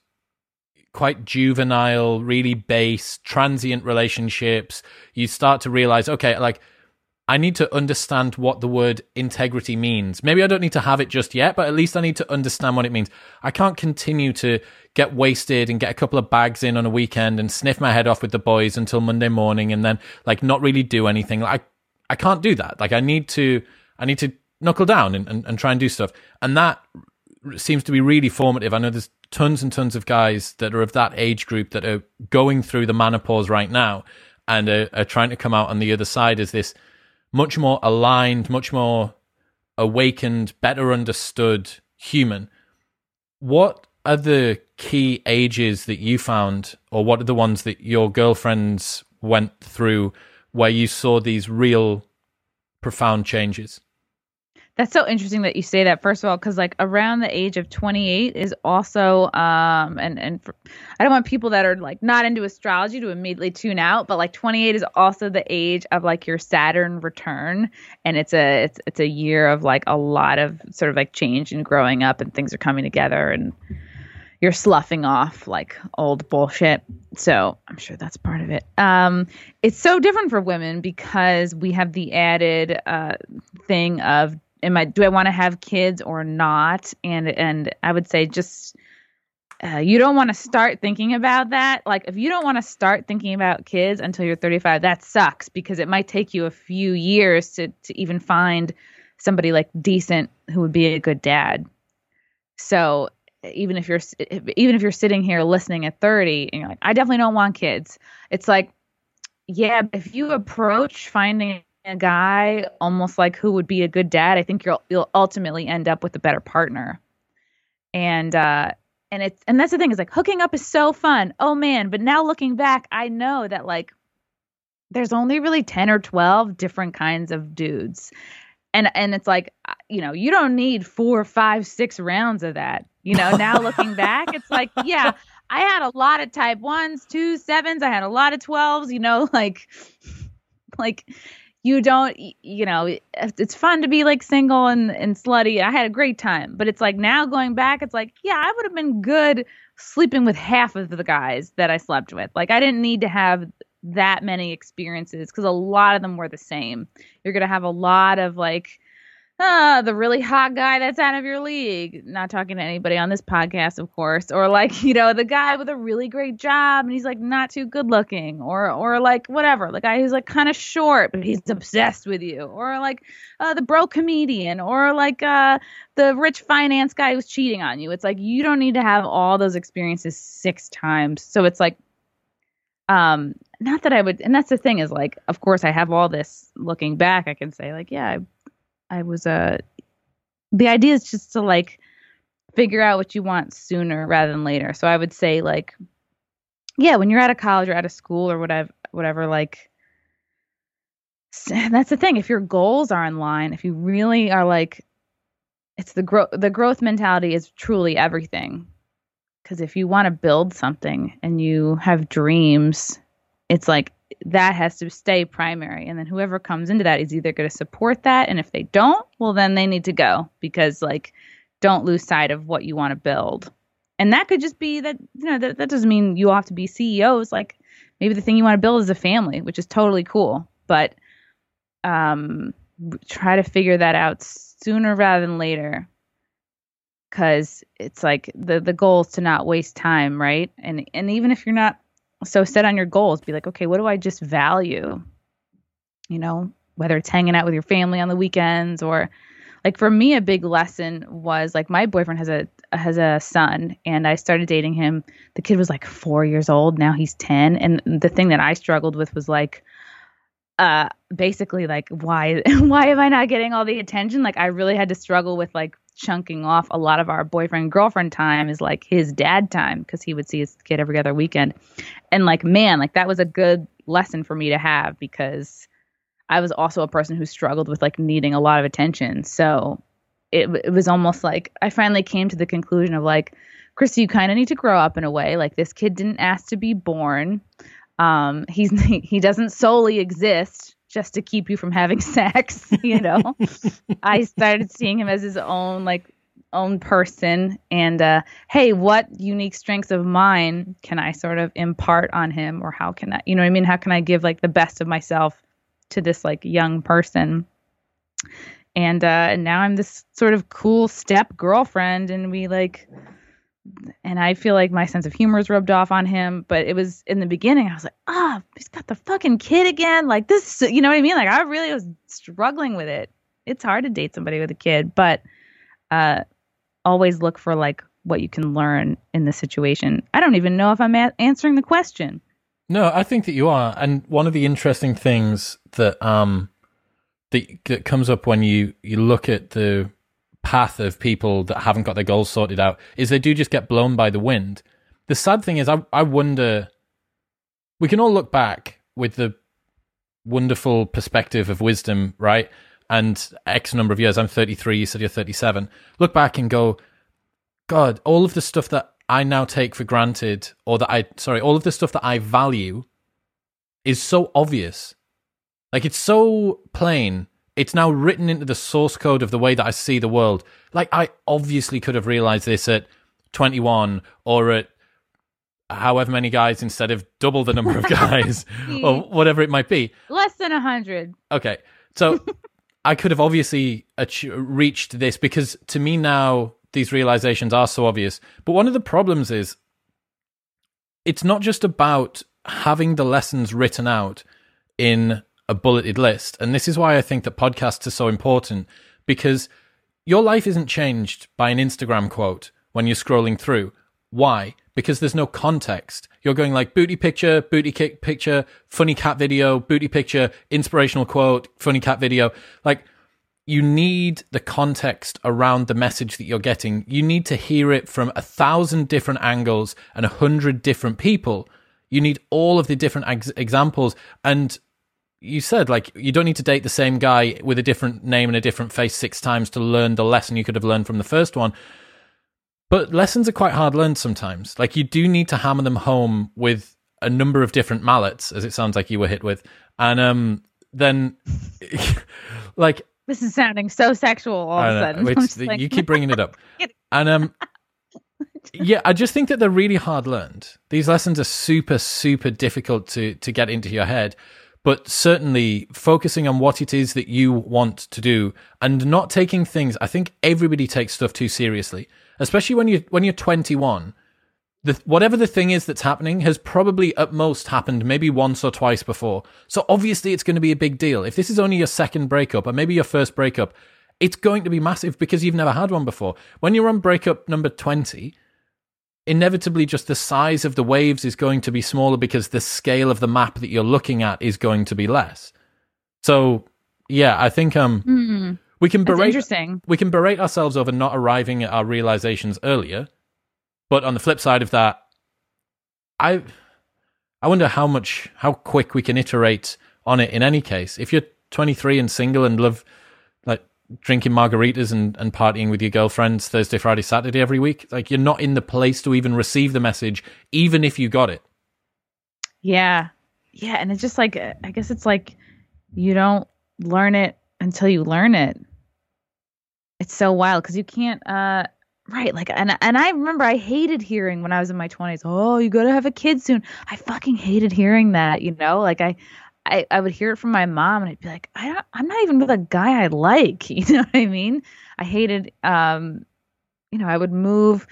quite juvenile, really base, transient relationships. You start to realize, okay, like I need to understand what the word integrity means. Maybe I don't need to have it just yet, but at least I need to understand what it means. I can't continue to get wasted and get a couple of bags in on a weekend and sniff my head off with the boys until Monday morning and then like not really do anything. Like I can't do that. Like I need to I need to knuckle down and, and, and try and do stuff. And that seems to be really formative. I know there's tons and tons of guys that are of that age group that are going through the manopause right now and are, are trying to come out on the other side as this much more aligned, much more awakened, better understood human. What are the key ages that you found, or what are the ones that your girlfriends went through where you saw these real profound changes? That's so interesting that you say that. First of all, because like around the age of 28 is also, um, and and for, I don't want people that are like not into astrology to immediately tune out, but like 28 is also the age of like your Saturn return, and it's a it's it's a year of like a lot of sort of like change and growing up, and things are coming together, and you're sloughing off like old bullshit. So I'm sure that's part of it. Um, it's so different for women because we have the added uh, thing of am I do I want to have kids or not? And and I would say just uh, you don't want to start thinking about that. Like if you don't want to start thinking about kids until you're 35, that sucks because it might take you a few years to to even find somebody like decent who would be a good dad. So even if you're even if you're sitting here listening at 30 and you're like I definitely don't want kids. It's like yeah, if you approach finding a guy almost like who would be a good dad, I think you'll you'll ultimately end up with a better partner. And uh and it's and that's the thing is like hooking up is so fun. Oh man, but now looking back, I know that like there's only really 10 or 12 different kinds of dudes. And and it's like uh, you know, you don't need four, five, six rounds of that. You know, now looking back, it's like, yeah, I had a lot of type ones, two sevens, I had a lot of twelves, you know, like like you don't you know it's fun to be like single and and slutty i had a great time. But it's like now going back it's like yeah i would have been good sleeping with half of the guys that i slept with. Like i didn't need to have that many experiences because a lot of them were the same. You're going to have a lot of like ah, the really hot guy that's out of your league. Not talking to anybody on this podcast, of course. Or like, you know, the guy with a really great job and he's like not too good looking. Or or like whatever. The guy who's like kind of short, but he's obsessed with you. Or like uh, the bro comedian. Or like uh, the rich finance guy who's cheating on you. It's like you don't need to have all those experiences six times. So it's like um not that I would and that's the thing is like of course I have all this looking back I can say like yeah I I was uh the idea is just to like figure out what you want sooner rather than later. So I would say like yeah, when you're out of college or out of school or whatever whatever like that's the thing if your goals are in line, if you really are like it's the growth the growth mentality is truly everything. Cuz if you want to build something and you have dreams, it's like that has to stay primary. And then whoever comes into that is either going to support that and if they don't well then they need to go because like don't lose sight of what you want to build. And that could just be that you know that, that doesn't mean you all have to be ceos like maybe the thing you want to build is a family which is totally cool. But um try to figure that out sooner rather than later because it's like the the goal is to not waste time right? And and even if you're not so set on your goals. Be like okay what do i just value? You know whether it's hanging out with your family on the weekends or like for me a big lesson was like my boyfriend has a has a son and i started dating him. The kid was like 4 years old. Now he's 10 and the thing that i struggled with was like uh basically like why why am i not getting all the attention? Like i really had to struggle with like chunking off a lot of our boyfriend girlfriend time is like his dad time because he would see his kid every other weekend. And like man like that was a good lesson for me to have because i was also a person who struggled with like needing a lot of attention. So it, it was almost like i finally came to the conclusion of like Chrissie you kind of need to grow up in a way. Like this kid didn't ask to be born. Um he's he doesn't solely exist just to keep you from having sex, you know. I started seeing him as his own like own person and uh hey, what unique strengths of mine can I sort of impart on him or how can I, you know what I mean, how can I give like the best of myself to this like young person? And uh and now I'm this sort of cool step girlfriend and we like and I feel like my sense of humor is rubbed off on him. But it was in the beginning, I was like, ah, oh, he's got the fucking kid again. Like this, you know what I mean? Like I really was struggling with it. It's hard to date somebody with a kid, but uh, always look for like what you can learn in the situation. I don't even know if I'm a- answering the question. No, I think that you are. And one of the interesting things that um that, that comes up when you you look at the path of people that haven't got their goals sorted out is they do just get blown by the wind. The sad thing is, I, I wonder, we can all look back with the wonderful perspective of wisdom, right? And X number of years, I'm 33, you said you're 37. Look back and go, God, all of the stuff that I now take for granted, or that I, sorry, all of the stuff that I value is so obvious. Like it's so plain it's now written into the source code of the way that I see the world. Like I obviously could have realized this at 21 or at however many guys instead of double the number of guys hmm. or whatever it might be. Less than 100. Okay. So I could have obviously reached this because to me now these realizations are so obvious. But one of the problems is it's not just about having the lessons written out in a bulleted list. And this is why I think that podcasts are so important because your life isn't changed by an Instagram quote when you're scrolling through. Why? Because there's no context. You're going like booty picture, booty kick picture, funny cat video, booty picture, inspirational quote, funny cat video. Like, you need the context around the message that you're getting. You need to hear it from a thousand different angles and a hundred different people. You need all of the different ex- examples. And you said like you don't need to date the same guy with a different name and a different face six times to learn the lesson you could have learned from the first one. But lessons are quite hard learned sometimes. Like you do need to hammer them home with a number of different mallets, as it sounds like you were hit with, and um, then like this is sounding so sexual all of a sudden. Like, you keep bringing it up, and um, yeah, I just think that they're really hard learned. These lessons are super, super difficult to to get into your head but certainly focusing on what it is that you want to do and not taking things i think everybody takes stuff too seriously especially when you when you're 21 the, whatever the thing is that's happening has probably at most happened maybe once or twice before. So obviously it's going to be a big deal. If this is only your second breakup or maybe your first breakup it's going to be massive because you've never had one before. When you're on breakup number 20 inevitably just the size of the waves is going to be smaller because the scale of the map that you're looking at is going to be less. So, yeah, I think um mm. We can berate we can berate ourselves over not arriving at our realizations earlier, but on the flip side of that, I I wonder how much how quick we can iterate on it in any case. If you're 23 and single and love drinking margaritas and, and partying with your girlfriends Thursday, Friday, Saturday every week, like you're not in the place to even receive the message, even if you got it. Yeah. Yeah. And it's just like, I guess it's like you don't learn it until you learn it. It's so wild because you can't, uh, right. Like, and, and I remember I hated hearing when I was in my 20s, oh, you got to have a kid soon. I fucking hated hearing that, you know? Like, I, I, I would hear it from my mom and I'd be like, I I'm not even with a guy I like. You know what I mean? I hated, um, you know, I would move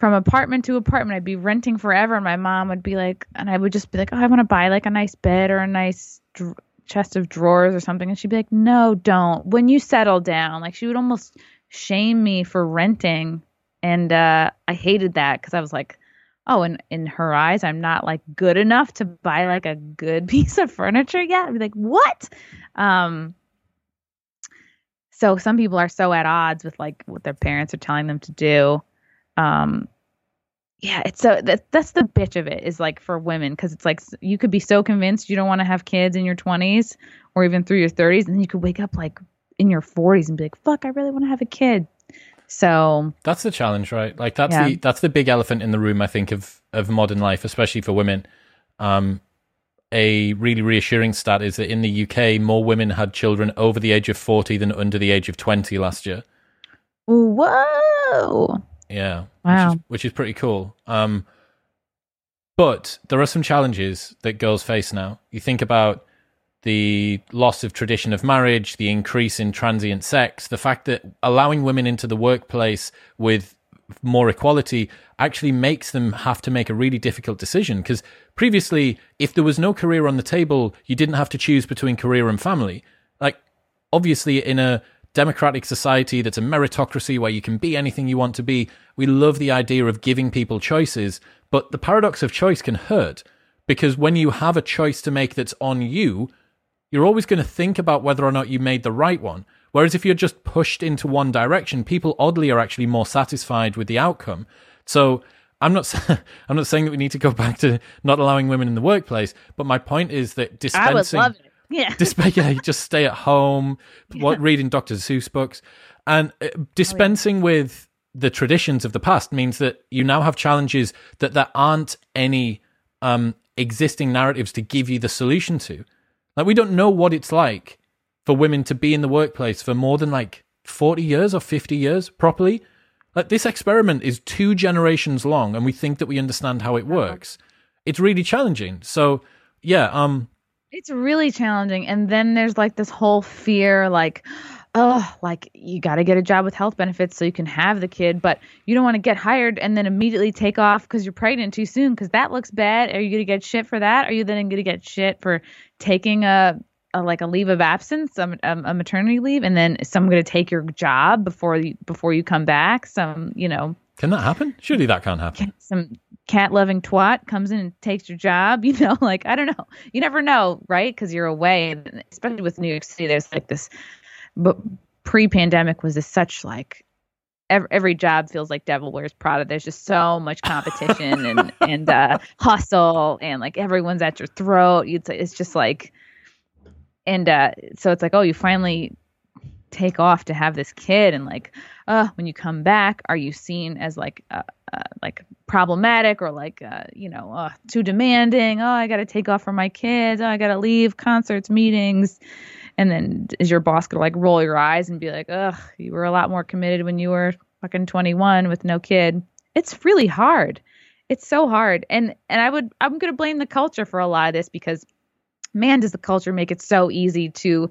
from apartment to apartment. I'd be renting forever, and my mom would be like, and I would just be like, oh, I want to buy like a nice bed or a nice dr- chest of drawers or something, and she'd be like, no, don't. When you settle down, like she would almost shame me for renting, and uh, I hated that because I was like, oh, and in her eyes, I'm not like good enough to buy like a good piece of furniture yet. I'd be like, what? Um. So some people are so at odds with like what their parents are telling them to do um yeah it's so that, that's the bitch of it is like for women because it's like you could be so convinced you don't want to have kids in your 20s or even through your 30s and then you could wake up like in your 40s and be like fuck i really want to have a kid so That's the challenge, right? Like that's Yeah. the that's the big elephant in the room, I think, of of modern life, especially for women. Um, a really reassuring stat is that in the UK, more women had children over the age of forty than under the age of twenty last year. whoa Yeah, Wow. which is, which is pretty cool. Um, but there are some challenges that girls face now. You think about the loss of tradition of marriage, the increase in transient sex, the fact that allowing women into the workplace with more equality actually makes them have to make a really difficult decision. Because previously, if there was no career on the table, you didn't have to choose between career and family. Like, obviously, in a democratic society that's a meritocracy where you can be anything you want to be, we love the idea of giving people choices. But the paradox of choice can hurt because when you have a choice to make that's on you, you're always going to think about whether or not you made the right one. Whereas if you're just pushed into one direction, people oddly are actually more satisfied with the outcome. So I'm not I'm not saying that we need to go back to not allowing women in the workplace, but my point is that dispensing love it yeah Disp- yeah, just stay at home, what, reading Dr. Seuss books, and uh, dispensing with the traditions of the past means that you now have challenges that there aren't any um, existing narratives to give you the solution to. Like we don't know what it's like for women to be in the workplace for more than like forty years or fifty years properly. Like this experiment is two generations long, and we think that we understand how it works. It's really challenging. So yeah, um, It's really challenging. And then there's like this whole fear like, oh, like you got to get a job with health benefits so you can have the kid, but you don't want to get hired and then immediately take off because you're pregnant too soon because that looks bad. Are you going to get shit for that? Are you then going to get shit for taking a, a like a leave of absence, a, a, a maternity leave, and then someone going to take your job before you before you come back? Some, you know, Can that happen? Surely that can't happen. some cat loving twat comes in and takes your job you know like i don't know you never know right because you're away and especially with new york city there's like this but pre-pandemic was this such like every, every job feels like devil wears prada. There's just so much competition and and uh hustle and like everyone's at your throat. It's, it's just like and uh so it's like oh you finally take off to have this kid and like uh when you come back are you seen as like uh, uh like problematic or like uh you know uh too demanding? Oh i got to take off for my kids. Oh i got to leave concerts meetings and then is your boss gonna like roll your eyes and be like ugh you were a lot more committed when you were fucking 21 with no kid. It's really hard. It's so hard. And and i would i'm gonna blame the culture for a lot of this because man does the culture make it so easy to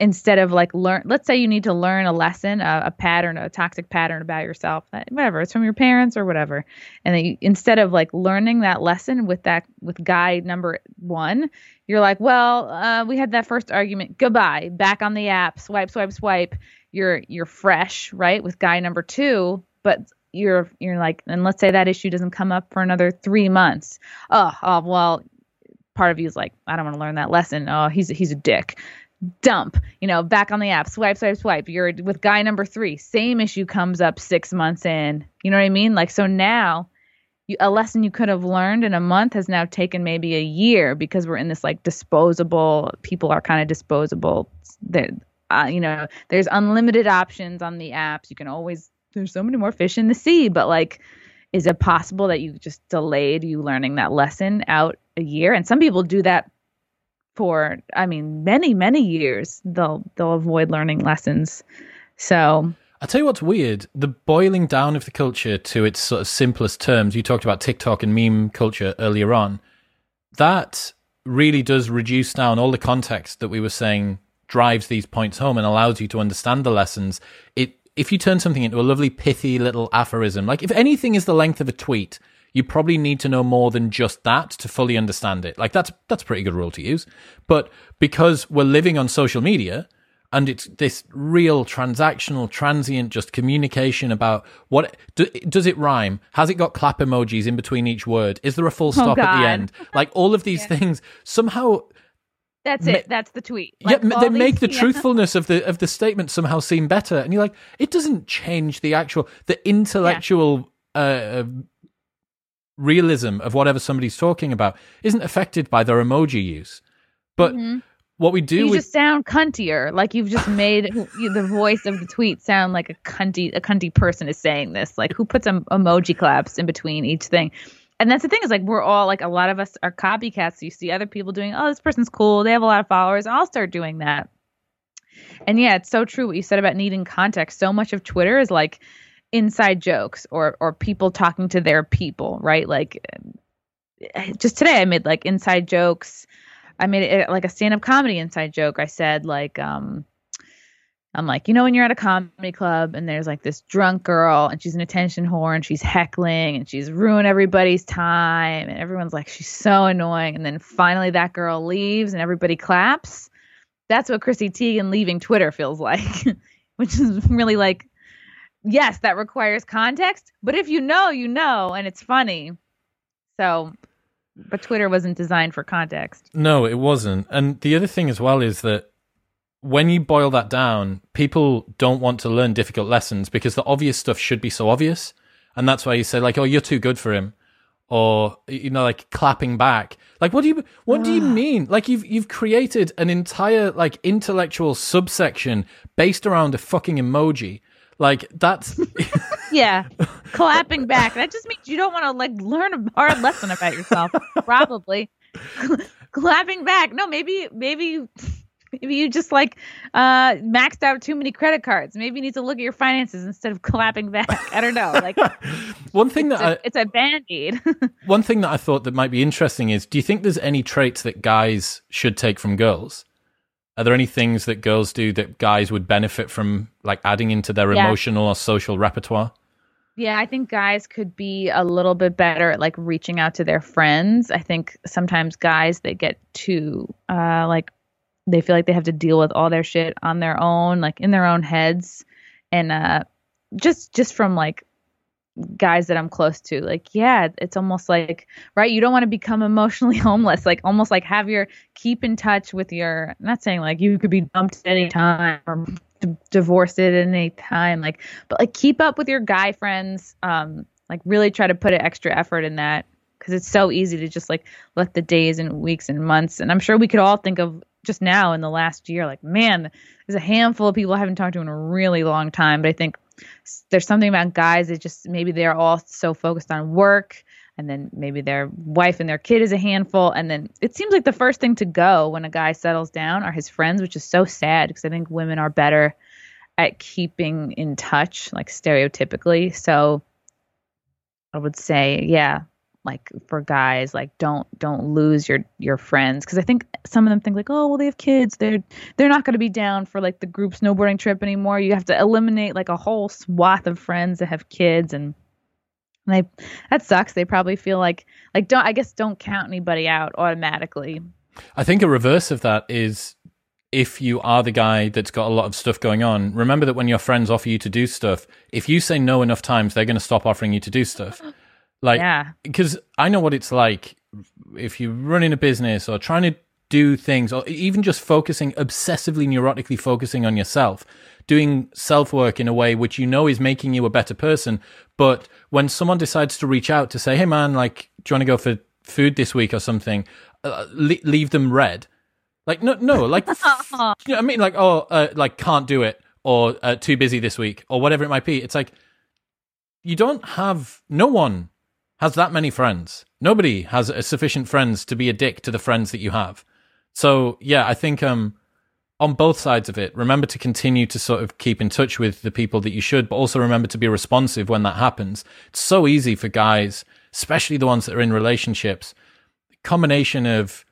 instead of like learn let's say you need to learn a lesson a, a pattern a toxic pattern about yourself whatever it's from your parents or whatever. And then you, instead of like learning that lesson with that with guy number one you're like well uh, we had that first argument goodbye back on the app swipe swipe swipe. You're you're fresh right with guy number two but you're you're like and let's say that issue doesn't come up for another three months. Oh, oh well part of you is like i don't want to learn that lesson. Oh he's he's a dick dump, you know, back on the app, swipe, swipe, swipe. You're with guy number three, same issue comes up six months in. You know what I mean? Like, so now you, a lesson you could have learned in a month has now taken maybe a year because we're in this like disposable, people are kind of disposable. That, uh, you know, there's unlimited options on the apps. You can always, there's so many more fish in the sea, but like, is it possible that you just delayed you learning that lesson out a year? And some people do that for I mean many many years they'll they'll avoid learning lessons. So I'll tell you what's weird the boiling down of the culture to its sort of simplest terms. You talked about TikTok and meme culture earlier on. That really does reduce down all the context that we were saying drives these points home and allows you to understand the lessons. It if you turn something into a lovely pithy little aphorism, like if anything is the length of a tweet, you probably need to know more than just that to fully understand it. Like that's that's a pretty good rule to use. But because we're living on social media and it's this real transactional, transient, just communication about what do, does it rhyme? Has it got clap emojis in between each word? Is there a full oh, stop oh, at the end? Like all of these yeah. things somehow. That's it. That's the tweet. Like yeah, they these, make the yeah. truthfulness of the of the statement somehow seem better, and you're like, it doesn't change the actual the intellectual yeah. uh, realism of whatever somebody's talking about isn't affected by their emoji use. But mm-hmm. what we do, you with... just sound cuntier. Like you've just made the voice of the tweet sound like a cunty, a cunty person is saying this. Like who puts em- emoji claps in between each thing? And that's the thing is like we're all like a lot of us are copycats. You see other people doing, oh, this person's cool. They have a lot of followers. I'll start doing that. And yeah, it's so true what you said about needing context. So much of Twitter is like inside jokes or or people talking to their people, right? Like just today I made like inside jokes. I made it like a stand-up comedy inside joke. I said like um I'm like, you know, when you're at a comedy club and there's like this drunk girl and she's an attention whore and she's heckling and she's ruined everybody's time and everyone's like, she's so annoying. And then finally that girl leaves and everybody claps. That's what Chrissy Teigen leaving Twitter feels like, which is really like yes, that requires context, but if you know, you know, and it's funny. So, but Twitter wasn't designed for context. No, it wasn't. And the other thing as well is that when you boil that down, people don't want to learn difficult lessons because the obvious stuff should be so obvious. And that's why you say like, "Oh, you're too good for him." Or you know like clapping back. Like what do you what do you mean? Like you've you've created an entire like intellectual subsection based around a fucking emoji like that's yeah, clapping back. That just means you don't want to like learn a hard lesson about yourself. Probably clapping back. No, maybe maybe maybe you just like uh maxed out too many credit cards. Maybe you need to look at your finances instead of clapping back. I don't know. Like one thing that a, I, it's a band aid. one thing that I thought that might be interesting is: Do you think there's any traits that guys should take from girls? Are there any things that girls do that guys would benefit from, like adding into their yeah. emotional or social repertoire? Yeah, I think guys could be a little bit better at like reaching out to their friends. I think sometimes guys they get too uh like they feel like they have to deal with all their shit on their own, like in their own heads. And uh just just from like guys that I'm close to. Like, yeah, it's almost like, right, you don't want to become emotionally homeless. Like, almost like have your keep in touch with your, not saying like you could be dumped at any time or d- divorced at any time, like, but like keep up with your guy friends. Um, like, really try to put an extra effort in that because it's so easy to just like let the days and weeks and months. And I'm sure we could all think of just now in the last year, like, man, there's a handful of people I haven't talked to in a really long time. But I think there's something about guys that just maybe they're all so focused on work and then maybe their wife and their kid is a handful and then it seems like the first thing to go when a guy settles down are his friends which is so sad because i think women are better at keeping in touch like stereotypically. So i would say yeah like for guys like don't don't lose your your friends. Because i think some of them think like oh well they have kids. They're they're not going to be down for like the group snowboarding trip anymore. You have to eliminate like a whole swath of friends that have kids and and they that sucks. They probably feel like like don't i guess don't count anybody out automatically. I think a reverse of that is if you are the guy that's got a lot of stuff going on, remember that when your friends offer you to do stuff, if you say no enough times, they're going to stop offering you to do stuff. Like, yeah. because I know what it's like if you're running a business or trying to do things, or even just focusing, obsessively, neurotically focusing on yourself, doing self work in a way which you know is making you a better person. But when someone decides to reach out to say, hey man, like, do you want to go for food this week or something? Uh, leave them red. Like, no, no, like, you know I mean? Like, oh, uh, like, can't do it or uh, too busy this week or whatever it might be. It's like, you don't have, no one has that many friends. Nobody has sufficient friends to be a dick to the friends that you have. So yeah, I think um on both sides of it, remember to continue to sort of keep in touch with the people that you should, but also remember to be responsive when that happens. It's so easy for guys, especially the ones that are in relationships. Combination of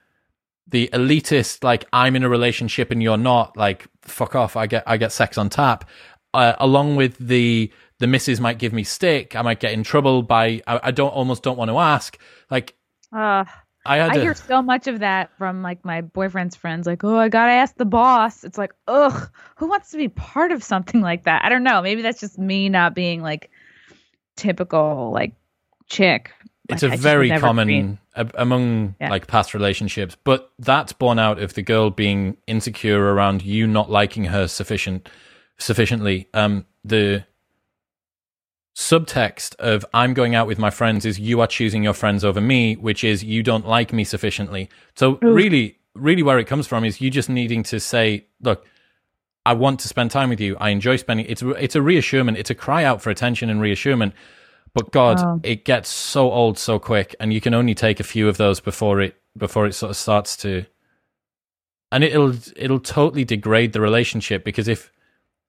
the elitist, like I'm in a relationship and you're not, like fuck off. I get I get sex on tap, uh, along with the the missus might give me stick. I might get in trouble by I, I don't almost don't want to ask. Like uh, I had I to, hear so much of that from like my boyfriend's friends. Like, oh, I gotta ask the boss. It's like, ugh, who wants to be part of something like that? I don't know. Maybe that's just me not being like typical like chick. It's like, a very common among yeah. like past relationships, but that's born out of the girl being insecure around you not liking her sufficient sufficiently. Um, the subtext of I'm going out with my friends is you are choosing your friends over me, which is you don't like me sufficiently. So Ooh. really, really where it comes from is you just needing to say, look, I want to spend time with you. I enjoy spending. It's it's a reassurance. It's a cry out for attention and reassurance. But God, oh. it gets so old so quick, and you can only take a few of those before it before it sort of starts to, and it'll it'll totally degrade the relationship because if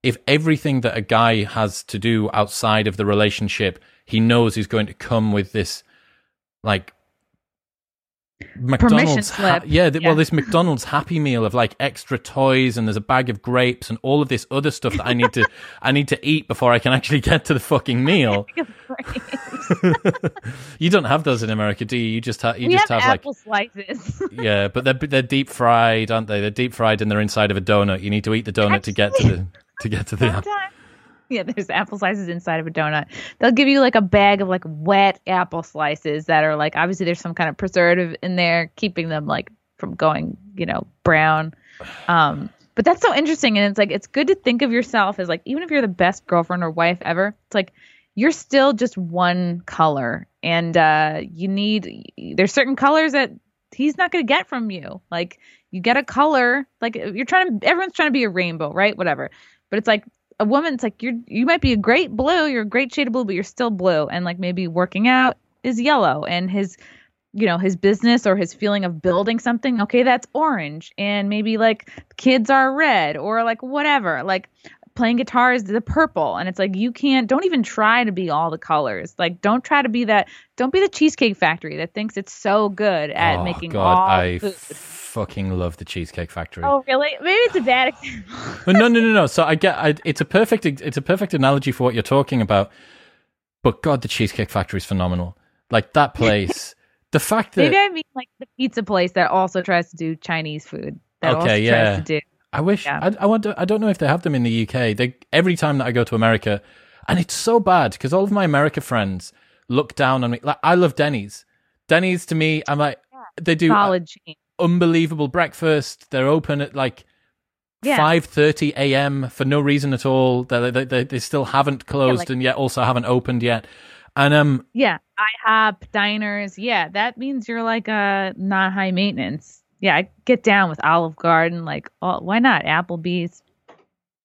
if everything that a guy has to do outside of the relationship, he knows is going to come with this, like McDonald's, ha- yeah, yeah, well, this McDonald's Happy Meal of like extra toys, and there's a bag of grapes and all of this other stuff that I need to, I need to eat before I can actually get to the fucking meal. you don't have those in America, do you? You just have, you we just have, have apple like, slices. yeah, but they're they're deep fried, aren't they? They're deep fried and they're inside of a donut. You need to eat the donut to get to the to get to the apple. Yeah, there's apple slices inside of a donut. They'll give you like a bag of like wet apple slices that are like obviously there's some kind of preservative in there keeping them like from going, you know, brown. Um, but that's so interesting and it's like it's good to think of yourself as like even if you're the best girlfriend or wife ever, it's like you're still just one color and uh you need there's certain colors that he's not going to get from you. Like you get a color, like you're trying to everyone's trying to be a rainbow, right? Whatever. But it's like a woman, it's like you're you might be a great blue, you're a great shade of blue, but you're still blue. And like maybe working out is yellow. And his you know his business or his feeling of building something okay that's orange. And maybe like kids are red or like whatever. Like playing guitar is the purple and it's like you can't don't even try to be all the colors like don't try to be that don't be the cheesecake factory that thinks it's so good at oh, making God, all I food fucking love the Cheesecake Factory. Oh, really? Maybe it's a bad example. no, no, no, no. So I get I, it's a perfect it's a perfect analogy for what you're talking about. But God, the Cheesecake Factory is phenomenal. Like that place. the fact that maybe I mean like the pizza place that also tries to do Chinese food. That okay, yeah. to do. I wish yeah. I, I want to, I don't know if they have them in the UK. They every time that I go to America, and it's so bad because all of my America friends look down on me. Like I love Denny's. Denny's to me, I'm like yeah. they do solid chain unbelievable breakfast. They're open at like yeah. 5:30 a.m. for no reason at all. They they they, they still haven't closed like, and yet also haven't opened yet. And um yeah, IHOP diners. Yeah, that means you're like a uh, not high maintenance. Yeah, I get down with Olive Garden. Like, oh, why not Applebee's?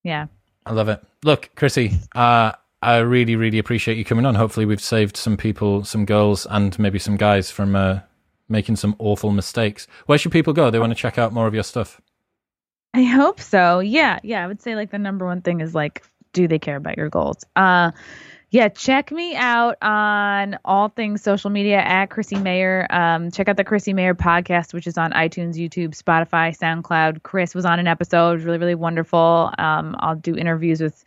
Yeah, I love it. Look, Chrissie, uh, I really, really appreciate you coming on. Hopefully, we've saved some people, some girls, and maybe some guys from uh, making some awful mistakes. Where should people go? They want to check out more of your stuff. I hope so. Yeah, yeah. I would say like the number one thing is like, do they care about your goals? Uh, yeah, check me out on all things social media at Chrissie Mayr. Um, check out the Chrissie Mayr podcast, which is on iTunes, YouTube, Spotify, SoundCloud. Chris was on an episode, it was really, really wonderful. Um, I'll do interviews with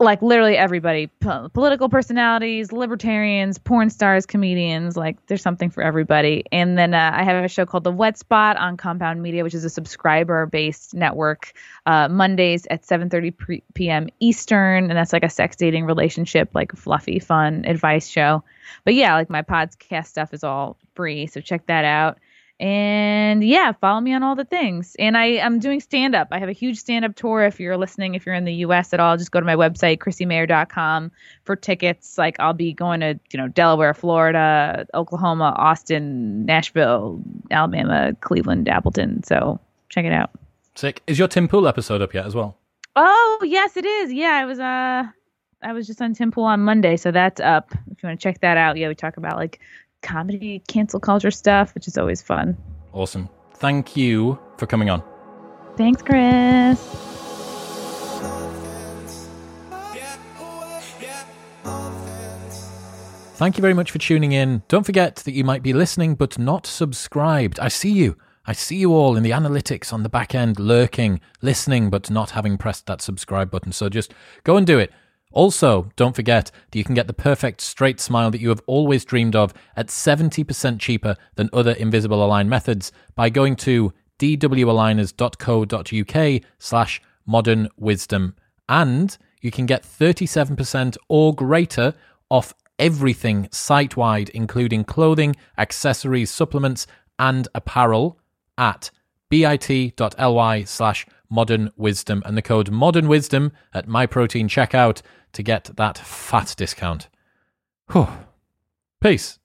like literally everybody P- political personalities libertarians porn stars comedians like there's something for everybody. And then uh, i have a show called the wet spot on compound media which is a subscriber based network uh, mondays at 7.30 p.m eastern. And that's like a sex dating relationship like fluffy fun advice show. But yeah like my podcast stuff is all free so check that out And yeah, follow me on all the things. And I am doing stand up. I have a huge stand up tour. If you're listening, if you're in the US at all, just go to my website, chrissiemayr.com for tickets. Like I'll be going to, you know, Delaware, Florida, Oklahoma, Austin, Nashville, Alabama, Cleveland, Appleton. So check it out. Sick. Is your Tim Pool episode up yet as well? Oh, yes, it is. Yeah, I was uh I was just on Tim Pool on Monday, so that's up. If you want to check that out, yeah, we talk about like comedy, cancel culture stuff, which is always fun. Awesome. Thank you for coming on. Thanks, Chris. Thank you very much for tuning in. Don't forget that you might be listening but not subscribed. I see you. I see you all in the analytics on the back end, lurking, listening, but not having pressed that subscribe button. So just go and do it. Also, don't forget that you can get the perfect straight smile that you have always dreamed of at 70% cheaper than other Invisalign methods by going to dwaligners.co.uk slash modern wisdom. And you can get 37% or greater off everything site wide, including clothing, accessories, supplements, and apparel at bit.ly slash modern wisdom and the code modern wisdom at MyProtein checkout to get that fat discount. Whew. Peace.